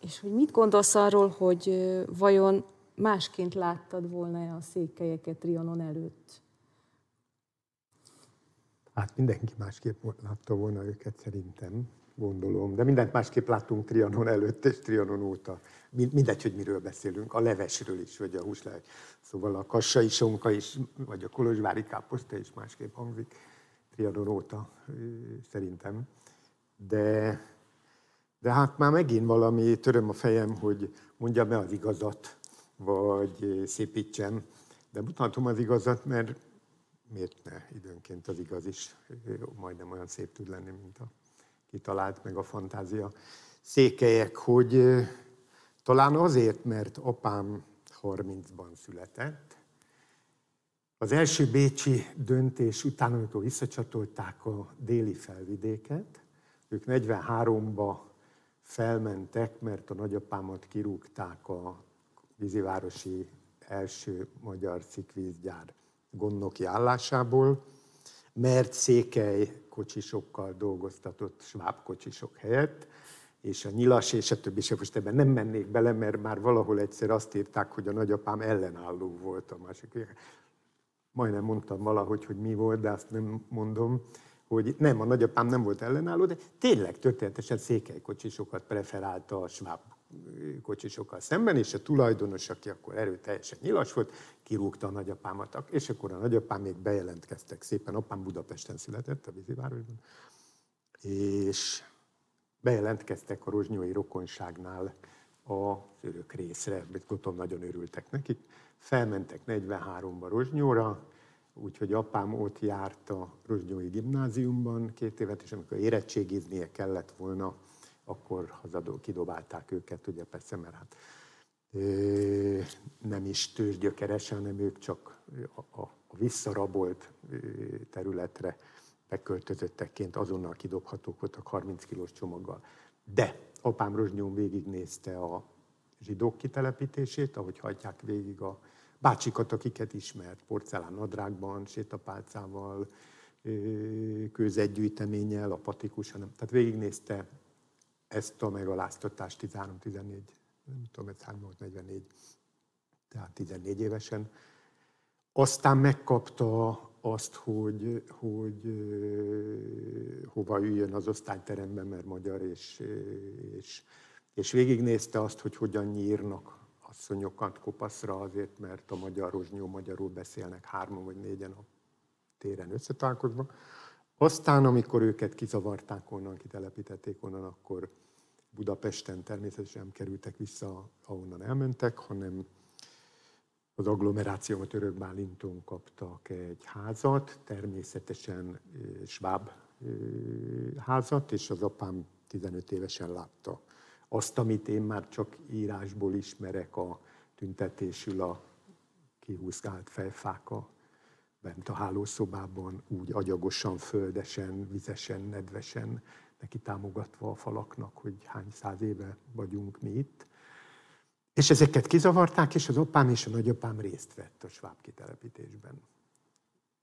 és hogy mit gondolsz arról, hogy vajon másként láttad volna a székelyeket Trianon előtt? Hát mindenki másképp látta volna őket szerintem, gondolom. De mindent másképp láttunk Trianon előtt és Trianon óta. Mindegy, hogy miről beszélünk, a levesről is, vagy a húsleves. Szóval a kassai sonka is, vagy a kolozsvári káposzta is másképp hangzik Trianon óta, szerintem. De, de hát már megint valami töröm a fejem, hogy mondjam-e az igazat, vagy szépítsem. De mutatom az igazat, mert miért ne időnként az igaz is majdnem olyan szép tud lenni, mint a kitalált, meg a fantázia. Székelyek, hogy talán azért, mert apám 30-ban született, az első bécsi döntés után, amikor visszacsatolták a déli felvidéket, ők 43-ba felmentek, mert a nagyapámat kirúgták a vízivárosi első magyar cikvízgyár gondnoki állásából, mert székely kocsisokkal dolgoztatott sváb kocsisok helyett, és a nyilas és a többi, és most ebben nem mennék bele, mert már valahol egyszer azt írták, hogy a nagyapám ellenálló volt a másik. Majdnem mondtam valahogy, hogy mi volt, de azt nem mondom, hogy nem, a nagyapám nem volt ellenálló, de tényleg történetesen székely kocsisokat preferálta a sváb kocsisokkal szemben, és a tulajdonos, aki akkor erőteljesen nyilas volt, kirúgta a nagyapámat. És akkor a nagyapám még bejelentkeztek szépen, apám Budapesten született, a vízivárosban, és bejelentkeztek a rozsnyói rokonságnál a örök részre, gondolom nagyon örültek nekik. Felmentek 43-ba Rozsnyóra, úgyhogy apám ott járt a Rozsnyói gimnáziumban két évet, és amikor érettségiznie kellett volna, akkor hazadó, kidobálták őket, ugye persze, mert hát nem is tőzsgyökeresen, hanem ők csak a, a, a visszarabolt területre beköltözöttekként azonnal kidobhatók voltak 30 kilós csomaggal. De apám Rozsnyón végignézte a zsidók kitelepítését, ahogy hagyják végig a bácsikat, akiket ismert, porcelán nadrágban, sétapálcával, kőzetgyűjteménnyel, a patikus, hanem, tehát végignézte ezt a megaláztatást 13-14, nem tudom, ez 3 volt 44, tehát 14 évesen. Aztán megkapta azt, hogy, hogy hova üljön az osztályteremben, mert magyar, és, és, és végignézte azt, hogy hogyan nyírnak asszonyokat kopaszra, azért, mert a magyar rozsnyó magyarul beszélnek hárman vagy négyen a téren összetálkozva. Aztán, amikor őket kizavarták onnan, kitelepítették onnan, akkor Budapesten természetesen nem kerültek vissza, ahonnan elmentek, hanem az agglomerációmat Örök Bálinton kaptak egy házat, természetesen sváb házat, és az apám 15 évesen látta azt, amit én már csak írásból ismerek a tüntetésül a kihúzgált fejfáka bent a hálószobában, úgy agyagosan, földesen, vizesen, nedvesen, neki támogatva a falaknak, hogy hány száz éve vagyunk mi itt. És ezeket kizavarták, és az apám és a nagyapám részt vett a sváb kitelepítésben.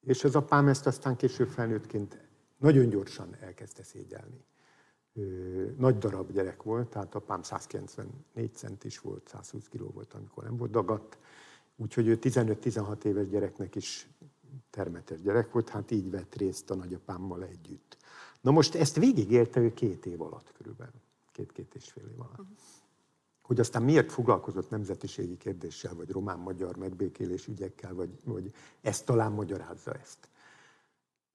És az apám ezt aztán később felnőttként nagyon gyorsan elkezdte szégyelni. Nagy darab gyerek volt, tehát apám 194 centis volt, 120 kiló volt, amikor nem volt dagadt, Úgyhogy ő 15-16 éves gyereknek is termetes gyerek volt, hát így vett részt a nagyapámmal együtt. Na most ezt végigélte ő két év alatt körülbelül, két-két és fél év alatt. Hogy aztán miért foglalkozott nemzetiségi kérdéssel, vagy román-magyar megbékélés ügyekkel, vagy, vagy ezt talán magyarázza ezt.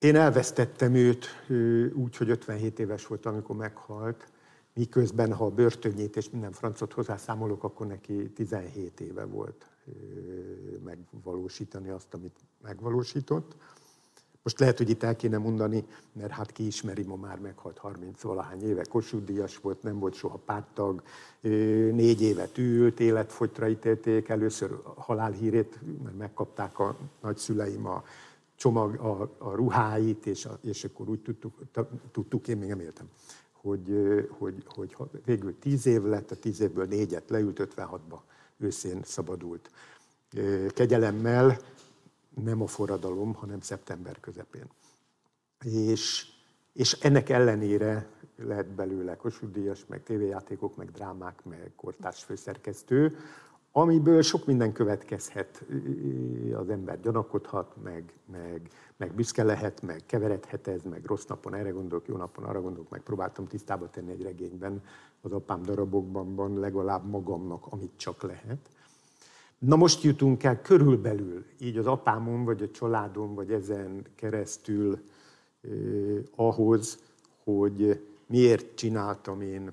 Én elvesztettem őt úgy, hogy 57 éves volt, amikor meghalt, miközben ha a börtönjét és minden francot hozzászámolok, akkor neki 17 éve volt megvalósítani azt, amit megvalósított. Most lehet, hogy itt el kéne mondani, mert hát ki ismeri, ma már meghalt 30 valahány éve, Kossuth volt, nem volt soha pártag, négy évet ült, életfogytra ítélték, először halálhírét, mert megkapták a nagyszüleim a csomag, a, a ruháit, és, a, és akkor úgy tudtuk, tudtuk, én még nem éltem, hogy, hogy, hogy végül tíz év lett, a tíz évből négyet leült, 56-ba őszén szabadult. Kegyelemmel, nem a forradalom, hanem szeptember közepén. És, és ennek ellenére lett belőle Kossuth meg tévéjátékok, meg drámák, meg kortárs főszerkesztő, amiből sok minden következhet, az ember gyanakodhat, meg, meg, meg büszke lehet, meg keveredhet ez, meg rossz napon erre gondolok, jó napon arra gondolok, meg próbáltam tisztába tenni egy regényben, az apám darabokban legalább magamnak, amit csak lehet. Na most jutunk el körülbelül, így az apámon, vagy a családom, vagy ezen keresztül eh, ahhoz, hogy miért csináltam én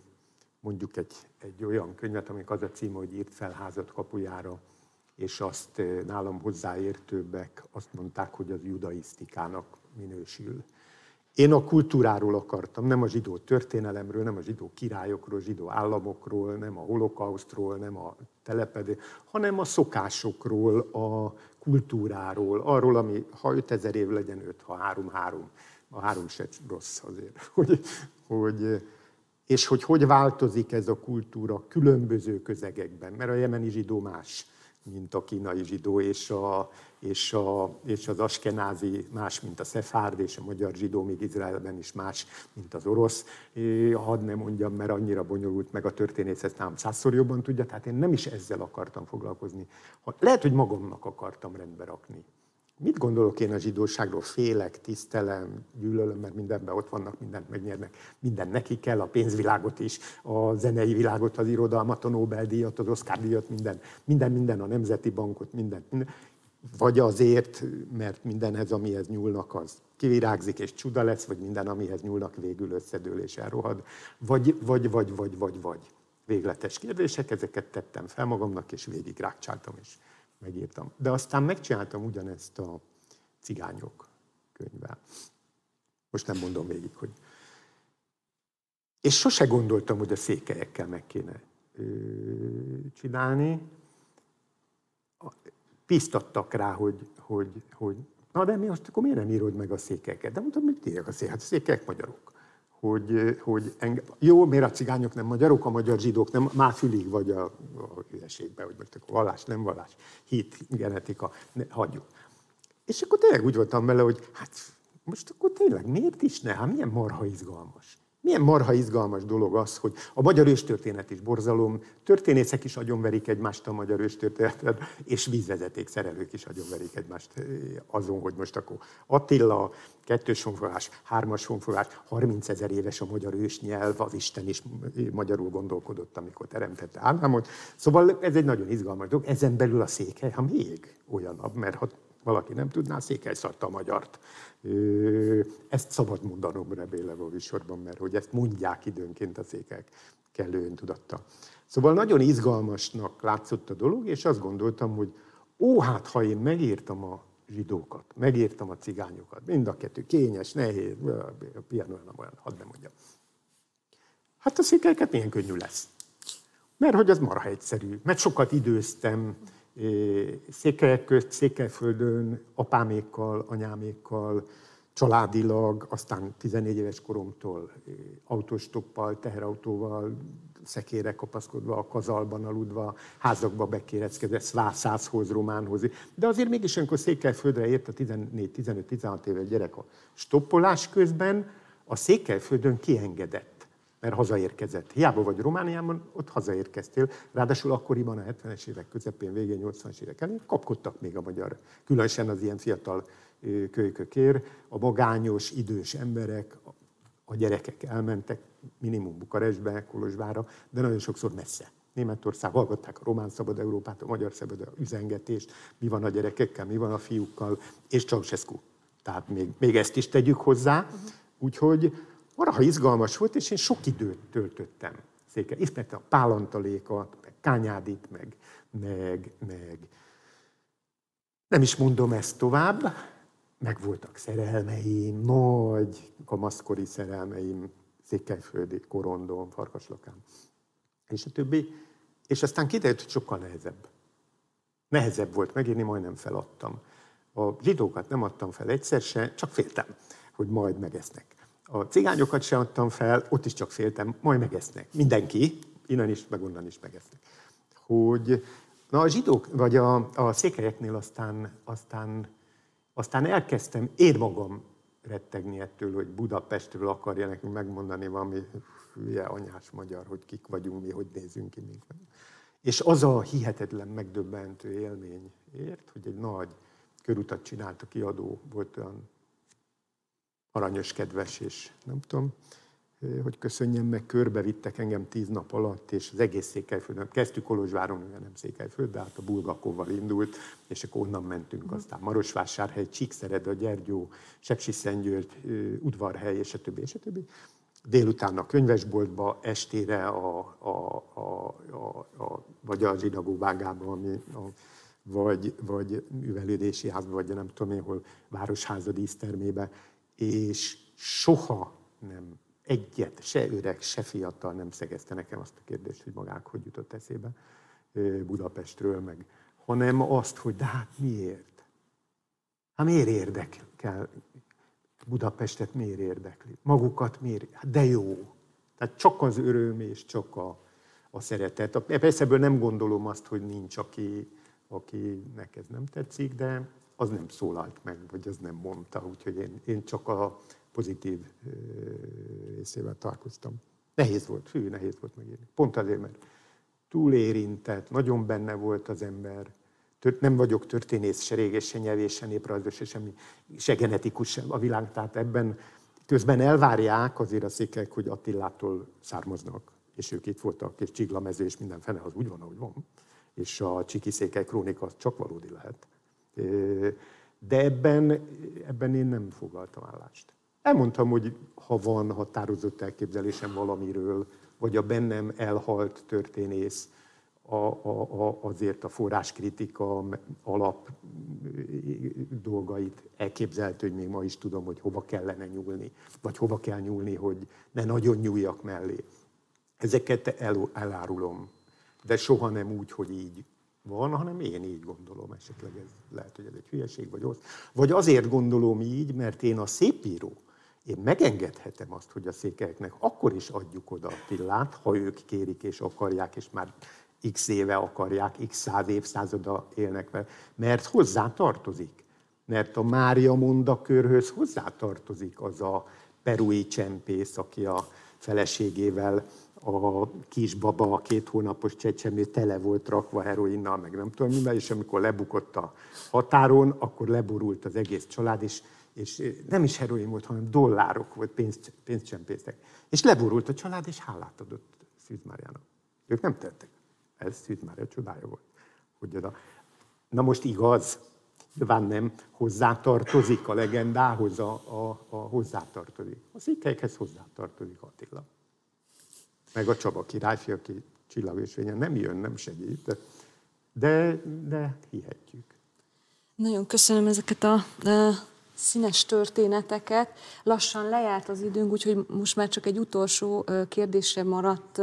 mondjuk egy, egy olyan könyvet, amik az a cím, hogy írt fel házat kapujára, és azt nálam hozzáértőbbek azt mondták, hogy az judaisztikának minősül. Én a kultúráról akartam, nem a zsidó történelemről, nem a zsidó királyokról, zsidó államokról, nem a holokausztról, nem a telepedő, hanem a szokásokról, a kultúráról, arról, ami ha 5000 év legyen 5, ha 3, 3. A három se rossz azért. [LAUGHS] Hogy, hogy, és hogy hogy változik ez a kultúra különböző közegekben, mert a jemeni zsidó más mint a kínai zsidó, és, a, és, a, és az askenázi más, mint a szefárd, és a magyar zsidó még Izraelben is más, mint az orosz. É, hadd ne mondjam, mert annyira bonyolult meg a történész, ezt nem százszor jobban tudja, tehát én nem is ezzel akartam foglalkozni. Lehet, hogy magamnak akartam rendbe rakni Mit gondolok én a zsidóságról? Félek, tisztelem, gyűlölöm, mert mindenben ott vannak, mindent megnyernek. Minden neki kell, a pénzvilágot is, a zenei világot, az irodalmat, a Nobel-díjat, az Oscar-díjat, minden, minden, minden, a Nemzeti Bankot, minden. Vagy azért, mert mindenhez, amihez nyúlnak, az kivirágzik és csuda lesz, vagy minden, amihez nyúlnak, végül összedől és elrohad. Vagy, vagy, vagy, vagy, vagy, vagy. Végletes kérdések, ezeket tettem fel magamnak, és végig rákcsáltam, és megírtam. De aztán megcsináltam ugyanezt a cigányok könyvvel. Most nem mondom végig, hogy... És sose gondoltam, hogy a székelyekkel meg kéne csinálni. Pisztattak rá, hogy, hogy, hogy na de mi most akkor miért nem írod meg a székelyeket? De mondtam, mit írjak a székelyek? Hát a székelyek magyarok hogy, hogy enge... jó, miért a cigányok nem magyarok, a magyar zsidók nem, már fülig vagy a, a hülyeségben, hogy most akkor vallás, nem vallás, hit, genetika, ne, hagyjuk. És akkor tényleg úgy voltam vele, hogy hát most akkor tényleg miért is ne? Hát milyen marha izgalmas. Milyen marha izgalmas dolog az, hogy a magyar őstörténet is borzalom, történészek is agyonverik egymást a magyar őstörténetet, és vízvezeték szerelők is agyonverik egymást eh, azon, hogy most akkor Attila, kettős honfogás, hármas honfogás, 30 ezer éves a magyar ősnyelv, az Isten is magyarul gondolkodott, amikor teremtette Ádámot. Szóval ez egy nagyon izgalmas dolog. Ezen belül a székely, ha még olyanabb, mert ha valaki nem tudná, székely szarta a magyart. Ezt szabad mondanom remélem a visorban, mert hogy ezt mondják időnként a székek kellő öntudatta. Szóval nagyon izgalmasnak látszott a dolog, és azt gondoltam, hogy ó, hát ha én megírtam a zsidókat, megírtam a cigányokat, mind a kettő kényes, nehéz, a piano nem olyan, hadd nem mondjam. Hát a székelyeket milyen könnyű lesz. Mert hogy az marha egyszerű, mert sokat időztem, Székelyek közt, Székelyföldön apámékkal, anyámékkal, családilag, aztán 14 éves koromtól autostoppal, teherautóval, szekére kapaszkodva, a kazalban aludva, házakba bekéreckedve, szvászázhoz, románhoz. De azért mégis, amikor Székelyföldre ért a 14-15-16 éves gyerek a stoppolás közben, a Székelyföldön kiengedett mert hazaérkezett. Hiába vagy Romániában, ott hazaérkeztél. Ráadásul akkoriban a 70-es évek közepén, végén 80-as évek elén kapkodtak még a magyar, különösen az ilyen fiatal kölykökér, a magányos, idős emberek, a gyerekek elmentek minimum Bukarestbe, Kolozsvára, de nagyon sokszor messze. Németország, hallgatták a román szabad Európát, a magyar szabad üzengetést, mi van a gyerekekkel, mi van a fiúkkal, és Ceausescu. Tehát még, még ezt is tegyük hozzá. Uh-huh. Úgyhogy Maraha izgalmas volt, és én sok időt töltöttem széke. Ismertem a Pálantalékat, meg Kányádit, meg, meg, meg nem is mondom ezt tovább, meg voltak szerelmeim, nagy kamaszkori szerelmeim, Székelyföldi, Korondon, Farkaslakán, és a többi. És aztán kiderült, hogy sokkal nehezebb. Nehezebb volt megírni, majdnem feladtam. A zsidókat nem adtam fel egyszer se, csak féltem, hogy majd megesznek. A cigányokat sem adtam fel, ott is csak féltem, majd megesznek. Mindenki, innen is, meg onnan is megesznek. Hogy na a zsidók, vagy a, a székelyeknél aztán, aztán, aztán elkezdtem én magam rettegni ettől, hogy Budapestről akarja nekünk megmondani valami hülye anyás magyar, hogy kik vagyunk mi, hogy nézünk ki mink. És az a hihetetlen megdöbbentő élmény ért, hogy egy nagy körutat csinált a kiadó, volt olyan aranyos, kedves, és nem tudom, hogy köszönjem meg, körbevittek engem tíz nap alatt, és az egész Székelyföldön, kezdtük Kolozsváron, ugye nem Székelyföld, de hát a Bulgakovval indult, és akkor onnan mentünk uh-huh. aztán Marosvásárhely, Csíkszered, a Gyergyó, Sepsiszentgyörgy, Udvarhely, és a többi, és a többi. Délután a könyvesboltba, estére a, a, a, a, a, vagy a zsinagóvágába, ami a, vagy, vagy művelődési házba, vagy nem tudom én, hol városháza dísztermébe, és soha nem egyet, se öreg, se fiatal nem szegezte nekem azt a kérdést, hogy magák hogy jutott eszébe Budapestről, meg, hanem azt, hogy de hát miért? Hát miért érdekel? Budapestet miért érdekli? Magukat miért? Hát de jó. Tehát csak az öröm és csak a, a szeretet. Persze ebből nem gondolom azt, hogy nincs, aki, akinek ez nem tetszik, de az nem szólalt meg, vagy az nem mondta, úgyhogy én, én csak a pozitív részével találkoztam. Nehéz volt, fű, nehéz volt megírni. Pont azért, mert túlérintett, nagyon benne volt az ember, nem vagyok történész, se réges, se nyelvés, se néprajzos, se semmi, se genetikus a világ, tehát ebben közben elvárják azért a székek, hogy Attilától származnak, és ők itt voltak, és Csiglamező, és minden fene az úgy van, ahogy van. És a Csiki székely krónika az csak valódi lehet. De ebben, ebben én nem foglaltam állást. Elmondtam, hogy ha van határozott elképzelésem valamiről, vagy a bennem elhalt történész, a, a, a, azért a forráskritika alap dolgait elképzelhető, hogy még ma is tudom, hogy hova kellene nyúlni, vagy hova kell nyúlni, hogy ne nagyon nyúljak mellé. Ezeket el, elárulom, de soha nem úgy, hogy így van, hanem én így gondolom, esetleg ez lehet, hogy ez egy hülyeség, vagy az. Vagy azért gondolom így, mert én a szépíró, én megengedhetem azt, hogy a székelyeknek akkor is adjuk oda a pillát, ha ők kérik és akarják, és már x éve akarják, x száz évszázada élnek vele, mert hozzá tartozik. Mert a Mária mondakörhöz hozzá tartozik az a perui csempész, aki a feleségével a kisbaba, a két hónapos csecsemő tele volt rakva heroinnal, meg nem tudom mivel, és amikor lebukott a határon, akkor leborult az egész család, és, és nem is heroin volt, hanem dollárok volt, pénz, pénzcsempészek. És leborult a család, és hálát adott Szűz Máriának. Ők nem tettek. Ez Szűz Mária csodája volt. Hogy oda. Na most igaz, nyilván nem hozzátartozik a legendához, a, a, a hozzátartozik. A székelyekhez hozzátartozik Attila meg a Csaba királyfi, aki csillagösvényen nem jön, nem segít, de, de hihetjük. Nagyon köszönöm ezeket a, a színes történeteket. Lassan lejárt az időnk, úgyhogy most már csak egy utolsó kérdésre maradt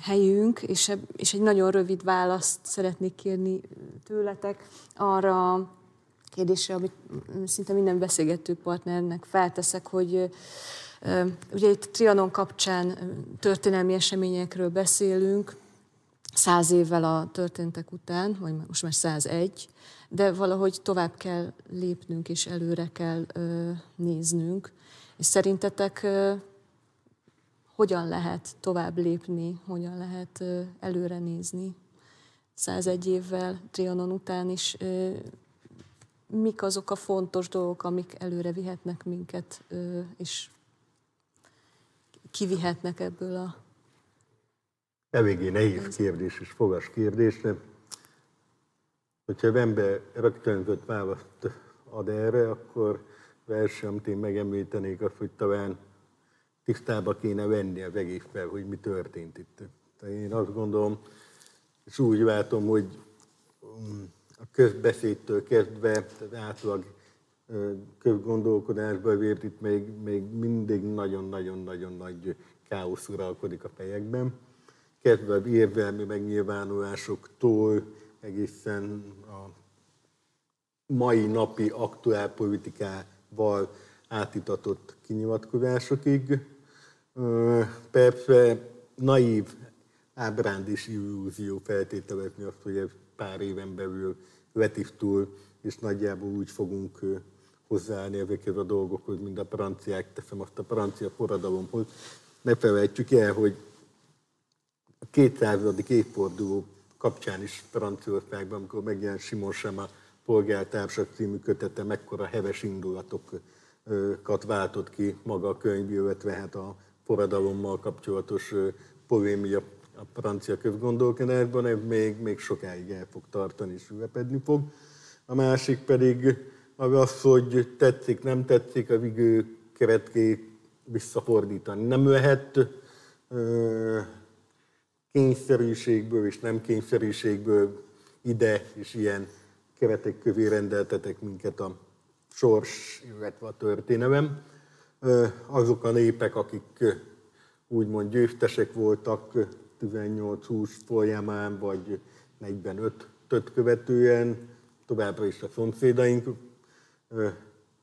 helyünk, és, és egy nagyon rövid választ szeretnék kérni tőletek arra a kérdésre, amit szinte minden beszélgető partnernek felteszek, hogy Ugye itt Trianon kapcsán történelmi eseményekről beszélünk, száz évvel a történtek után, vagy most már 101, de valahogy tovább kell lépnünk és előre kell néznünk. És szerintetek hogyan lehet tovább lépni, hogyan lehet előre nézni? 101 évvel Trianon után is mik azok a fontos dolgok, amik előre vihetnek minket, és kivihetnek ebből a... Eléggé nehéz kérdés és fogas kérdés, de hogyha az ember rögtönzött választ ad erre, akkor amit én megemlítenék, az, hogy talán tisztába kéne venni az egészben, hogy mi történt itt. Tehát én azt gondolom, és úgy látom, hogy mm, a közbeszédtől kezdve, az átlag közgondolkodásba vért itt még, még mindig nagyon-nagyon-nagyon nagy káosz uralkodik a fejekben. Kezdve az érvelmi megnyilvánulásoktól egészen a mai napi aktuál politikával átitatott kinyilatkozásokig. Persze naív ábránd és illúzió feltételezni azt, hogy ez pár éven belül letisztul, és nagyjából úgy fogunk hozzáállni ezekhez a dolgokhoz, mint a franciák, teszem azt a francia forradalomhoz. Ne felejtsük el, hogy a 200. évforduló kapcsán is Franciaországban, amikor megjelent Simon Sema polgártársak című kötete, mekkora heves indulatokat váltott ki maga a könyv, illetve hát a forradalommal kapcsolatos polémia a francia közgondolkodásban, ez még, még sokáig el fog tartani és ülepedni fog. A másik pedig az, hogy tetszik, nem tetszik, a vigő keretké visszafordítani. Nem lehet kényszerűségből és nem kényszerűségből ide és ilyen keretek közé rendeltetek minket a sors, illetve a történelem. Azok a népek, akik úgymond győztesek voltak 18-20 folyamán, vagy 45-öt követően, továbbra is a szomszédaink.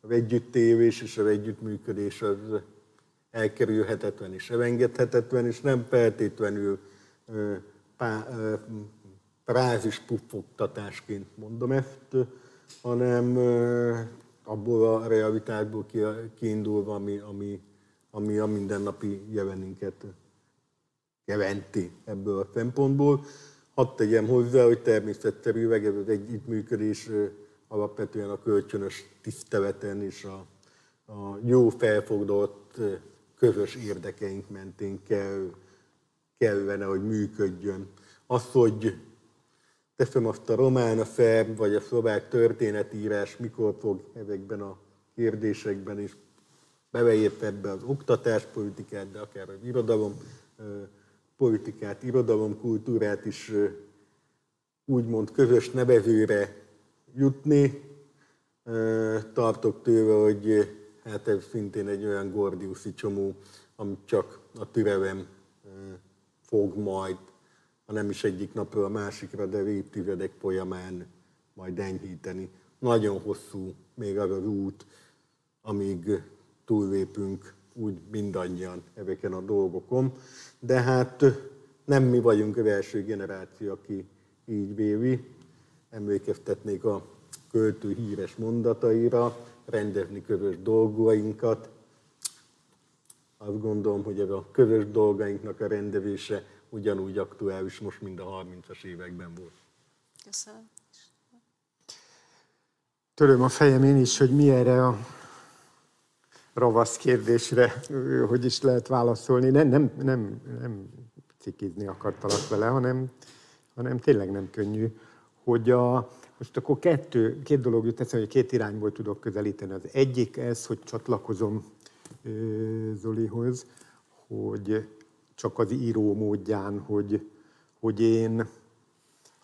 Az együttélés és az együttműködés az elkerülhetetlen és elengedhetetlen, és nem feltétlenül prázis puffogtatásként mondom ezt, hanem abból a realitásból kiindulva, ami, ami, ami a mindennapi jelenünket jelenti ebből a szempontból. Hadd tegyem hozzá, hogy természetszerűleg ez az együttműködés alapvetően a kölcsönös tiszteleten és a, a jó felfogott közös érdekeink mentén kell, kellene, hogy működjön. Az, hogy teszem azt a román, a szerb vagy a szlovák történetírás mikor fog ezekben a kérdésekben is beleértve ebbe az oktatáspolitikát, de akár az irodalom politikát, irodalomkultúrát is úgymond közös nevezőre jutni. Tartok tőle, hogy hát ez szintén egy olyan gordiuszi csomó, amit csak a türelem fog majd, ha nem is egyik napról a másikra, de évtizedek folyamán majd enyhíteni. Nagyon hosszú még az az út, amíg túllépünk úgy mindannyian ezeken a dolgokon. De hát nem mi vagyunk az első generáció, aki így vévi. Emlékeztetnék a költő híres mondataira, rendezni közös dolgainkat. Azt gondolom, hogy ez a közös dolgainknak a rendevése ugyanúgy aktuális most, mint a 30-as években volt. Köszönöm. Töröm a fejem én is, hogy mi erre a ravasz kérdésre, hogy is lehet válaszolni. Nem, nem, nem, nem cikizni akartalak vele, hanem, hanem tényleg nem könnyű, hogy a, most akkor kettő, két dolog jut eszembe, hogy két irányból tudok közelíteni. Az egyik ez, hogy csatlakozom Zolihoz, hogy csak az író módján, hogy, hogy én,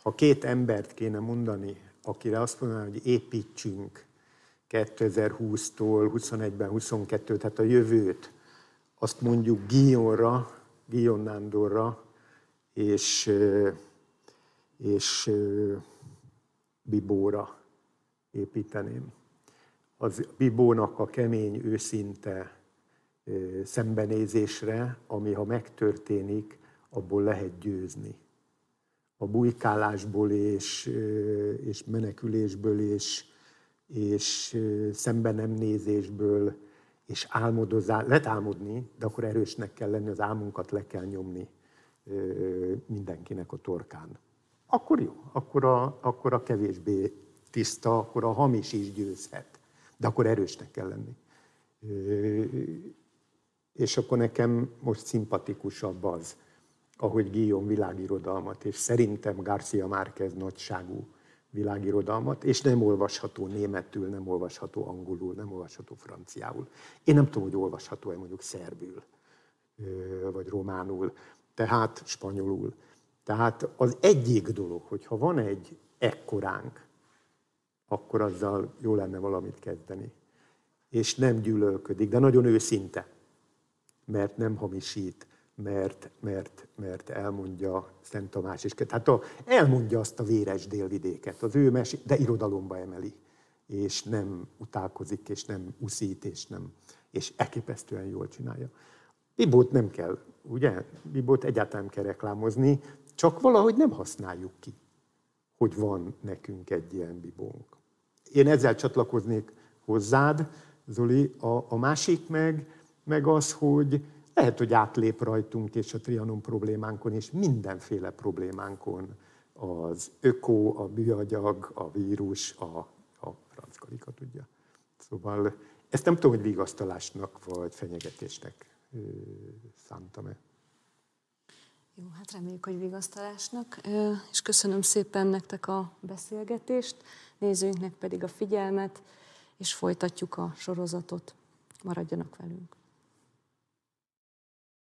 ha két embert kéne mondani, akire azt mondanám, hogy építsünk 2020-tól 21-ben, 22 tehát a jövőt, azt mondjuk Gionra, Gion Nándorra és, és Bibóra építeném. Az Bibónak a kemény, őszinte szembenézésre, ami ha megtörténik, abból lehet győzni. A bujkálásból és, és menekülésből és, és szembe nem nézésből és álmodozál, lehet álmodni, de akkor erősnek kell lenni, az álmunkat le kell nyomni mindenkinek a torkán. Akkor jó, akkor a, akkor a kevésbé tiszta, akkor a hamis is győzhet. De akkor erősnek kell lenni. És akkor nekem most szimpatikusabb az, ahogy Guillaume világirodalmat, és szerintem Garcia Márquez nagyságú világirodalmat, és nem olvasható németül, nem olvasható angolul, nem olvasható franciául. Én nem tudom, hogy olvasható-e mondjuk szerbül, vagy románul, tehát spanyolul. Tehát az egyik dolog, hogyha van egy ekkoránk, akkor azzal jó lenne valamit kezdeni. És nem gyűlölködik, de nagyon őszinte, mert nem hamisít, mert, mert, mert elmondja Szent Tamás is. Tehát a, elmondja azt a véres délvidéket, az ő mesé, de irodalomba emeli, és nem utálkozik, és nem uszít, és, nem, és elképesztően jól csinálja. Bibót nem kell, ugye? Bibót egyáltalán nem kell reklámozni, csak valahogy nem használjuk ki, hogy van nekünk egy ilyen bibónk. Én ezzel csatlakoznék hozzád, Zoli. A, a másik meg, meg az, hogy lehet, hogy átlép rajtunk és a trianon problémánkon, és mindenféle problémánkon az öko, a műanyag, a vírus, a, a franc tudja. Szóval ezt nem tudom, hogy vigasztalásnak vagy fenyegetésnek szántam-e. Jó, hát reméljük, hogy vigasztalásnak, és köszönöm szépen nektek a beszélgetést, nézőinknek pedig a figyelmet, és folytatjuk a sorozatot. Maradjanak velünk!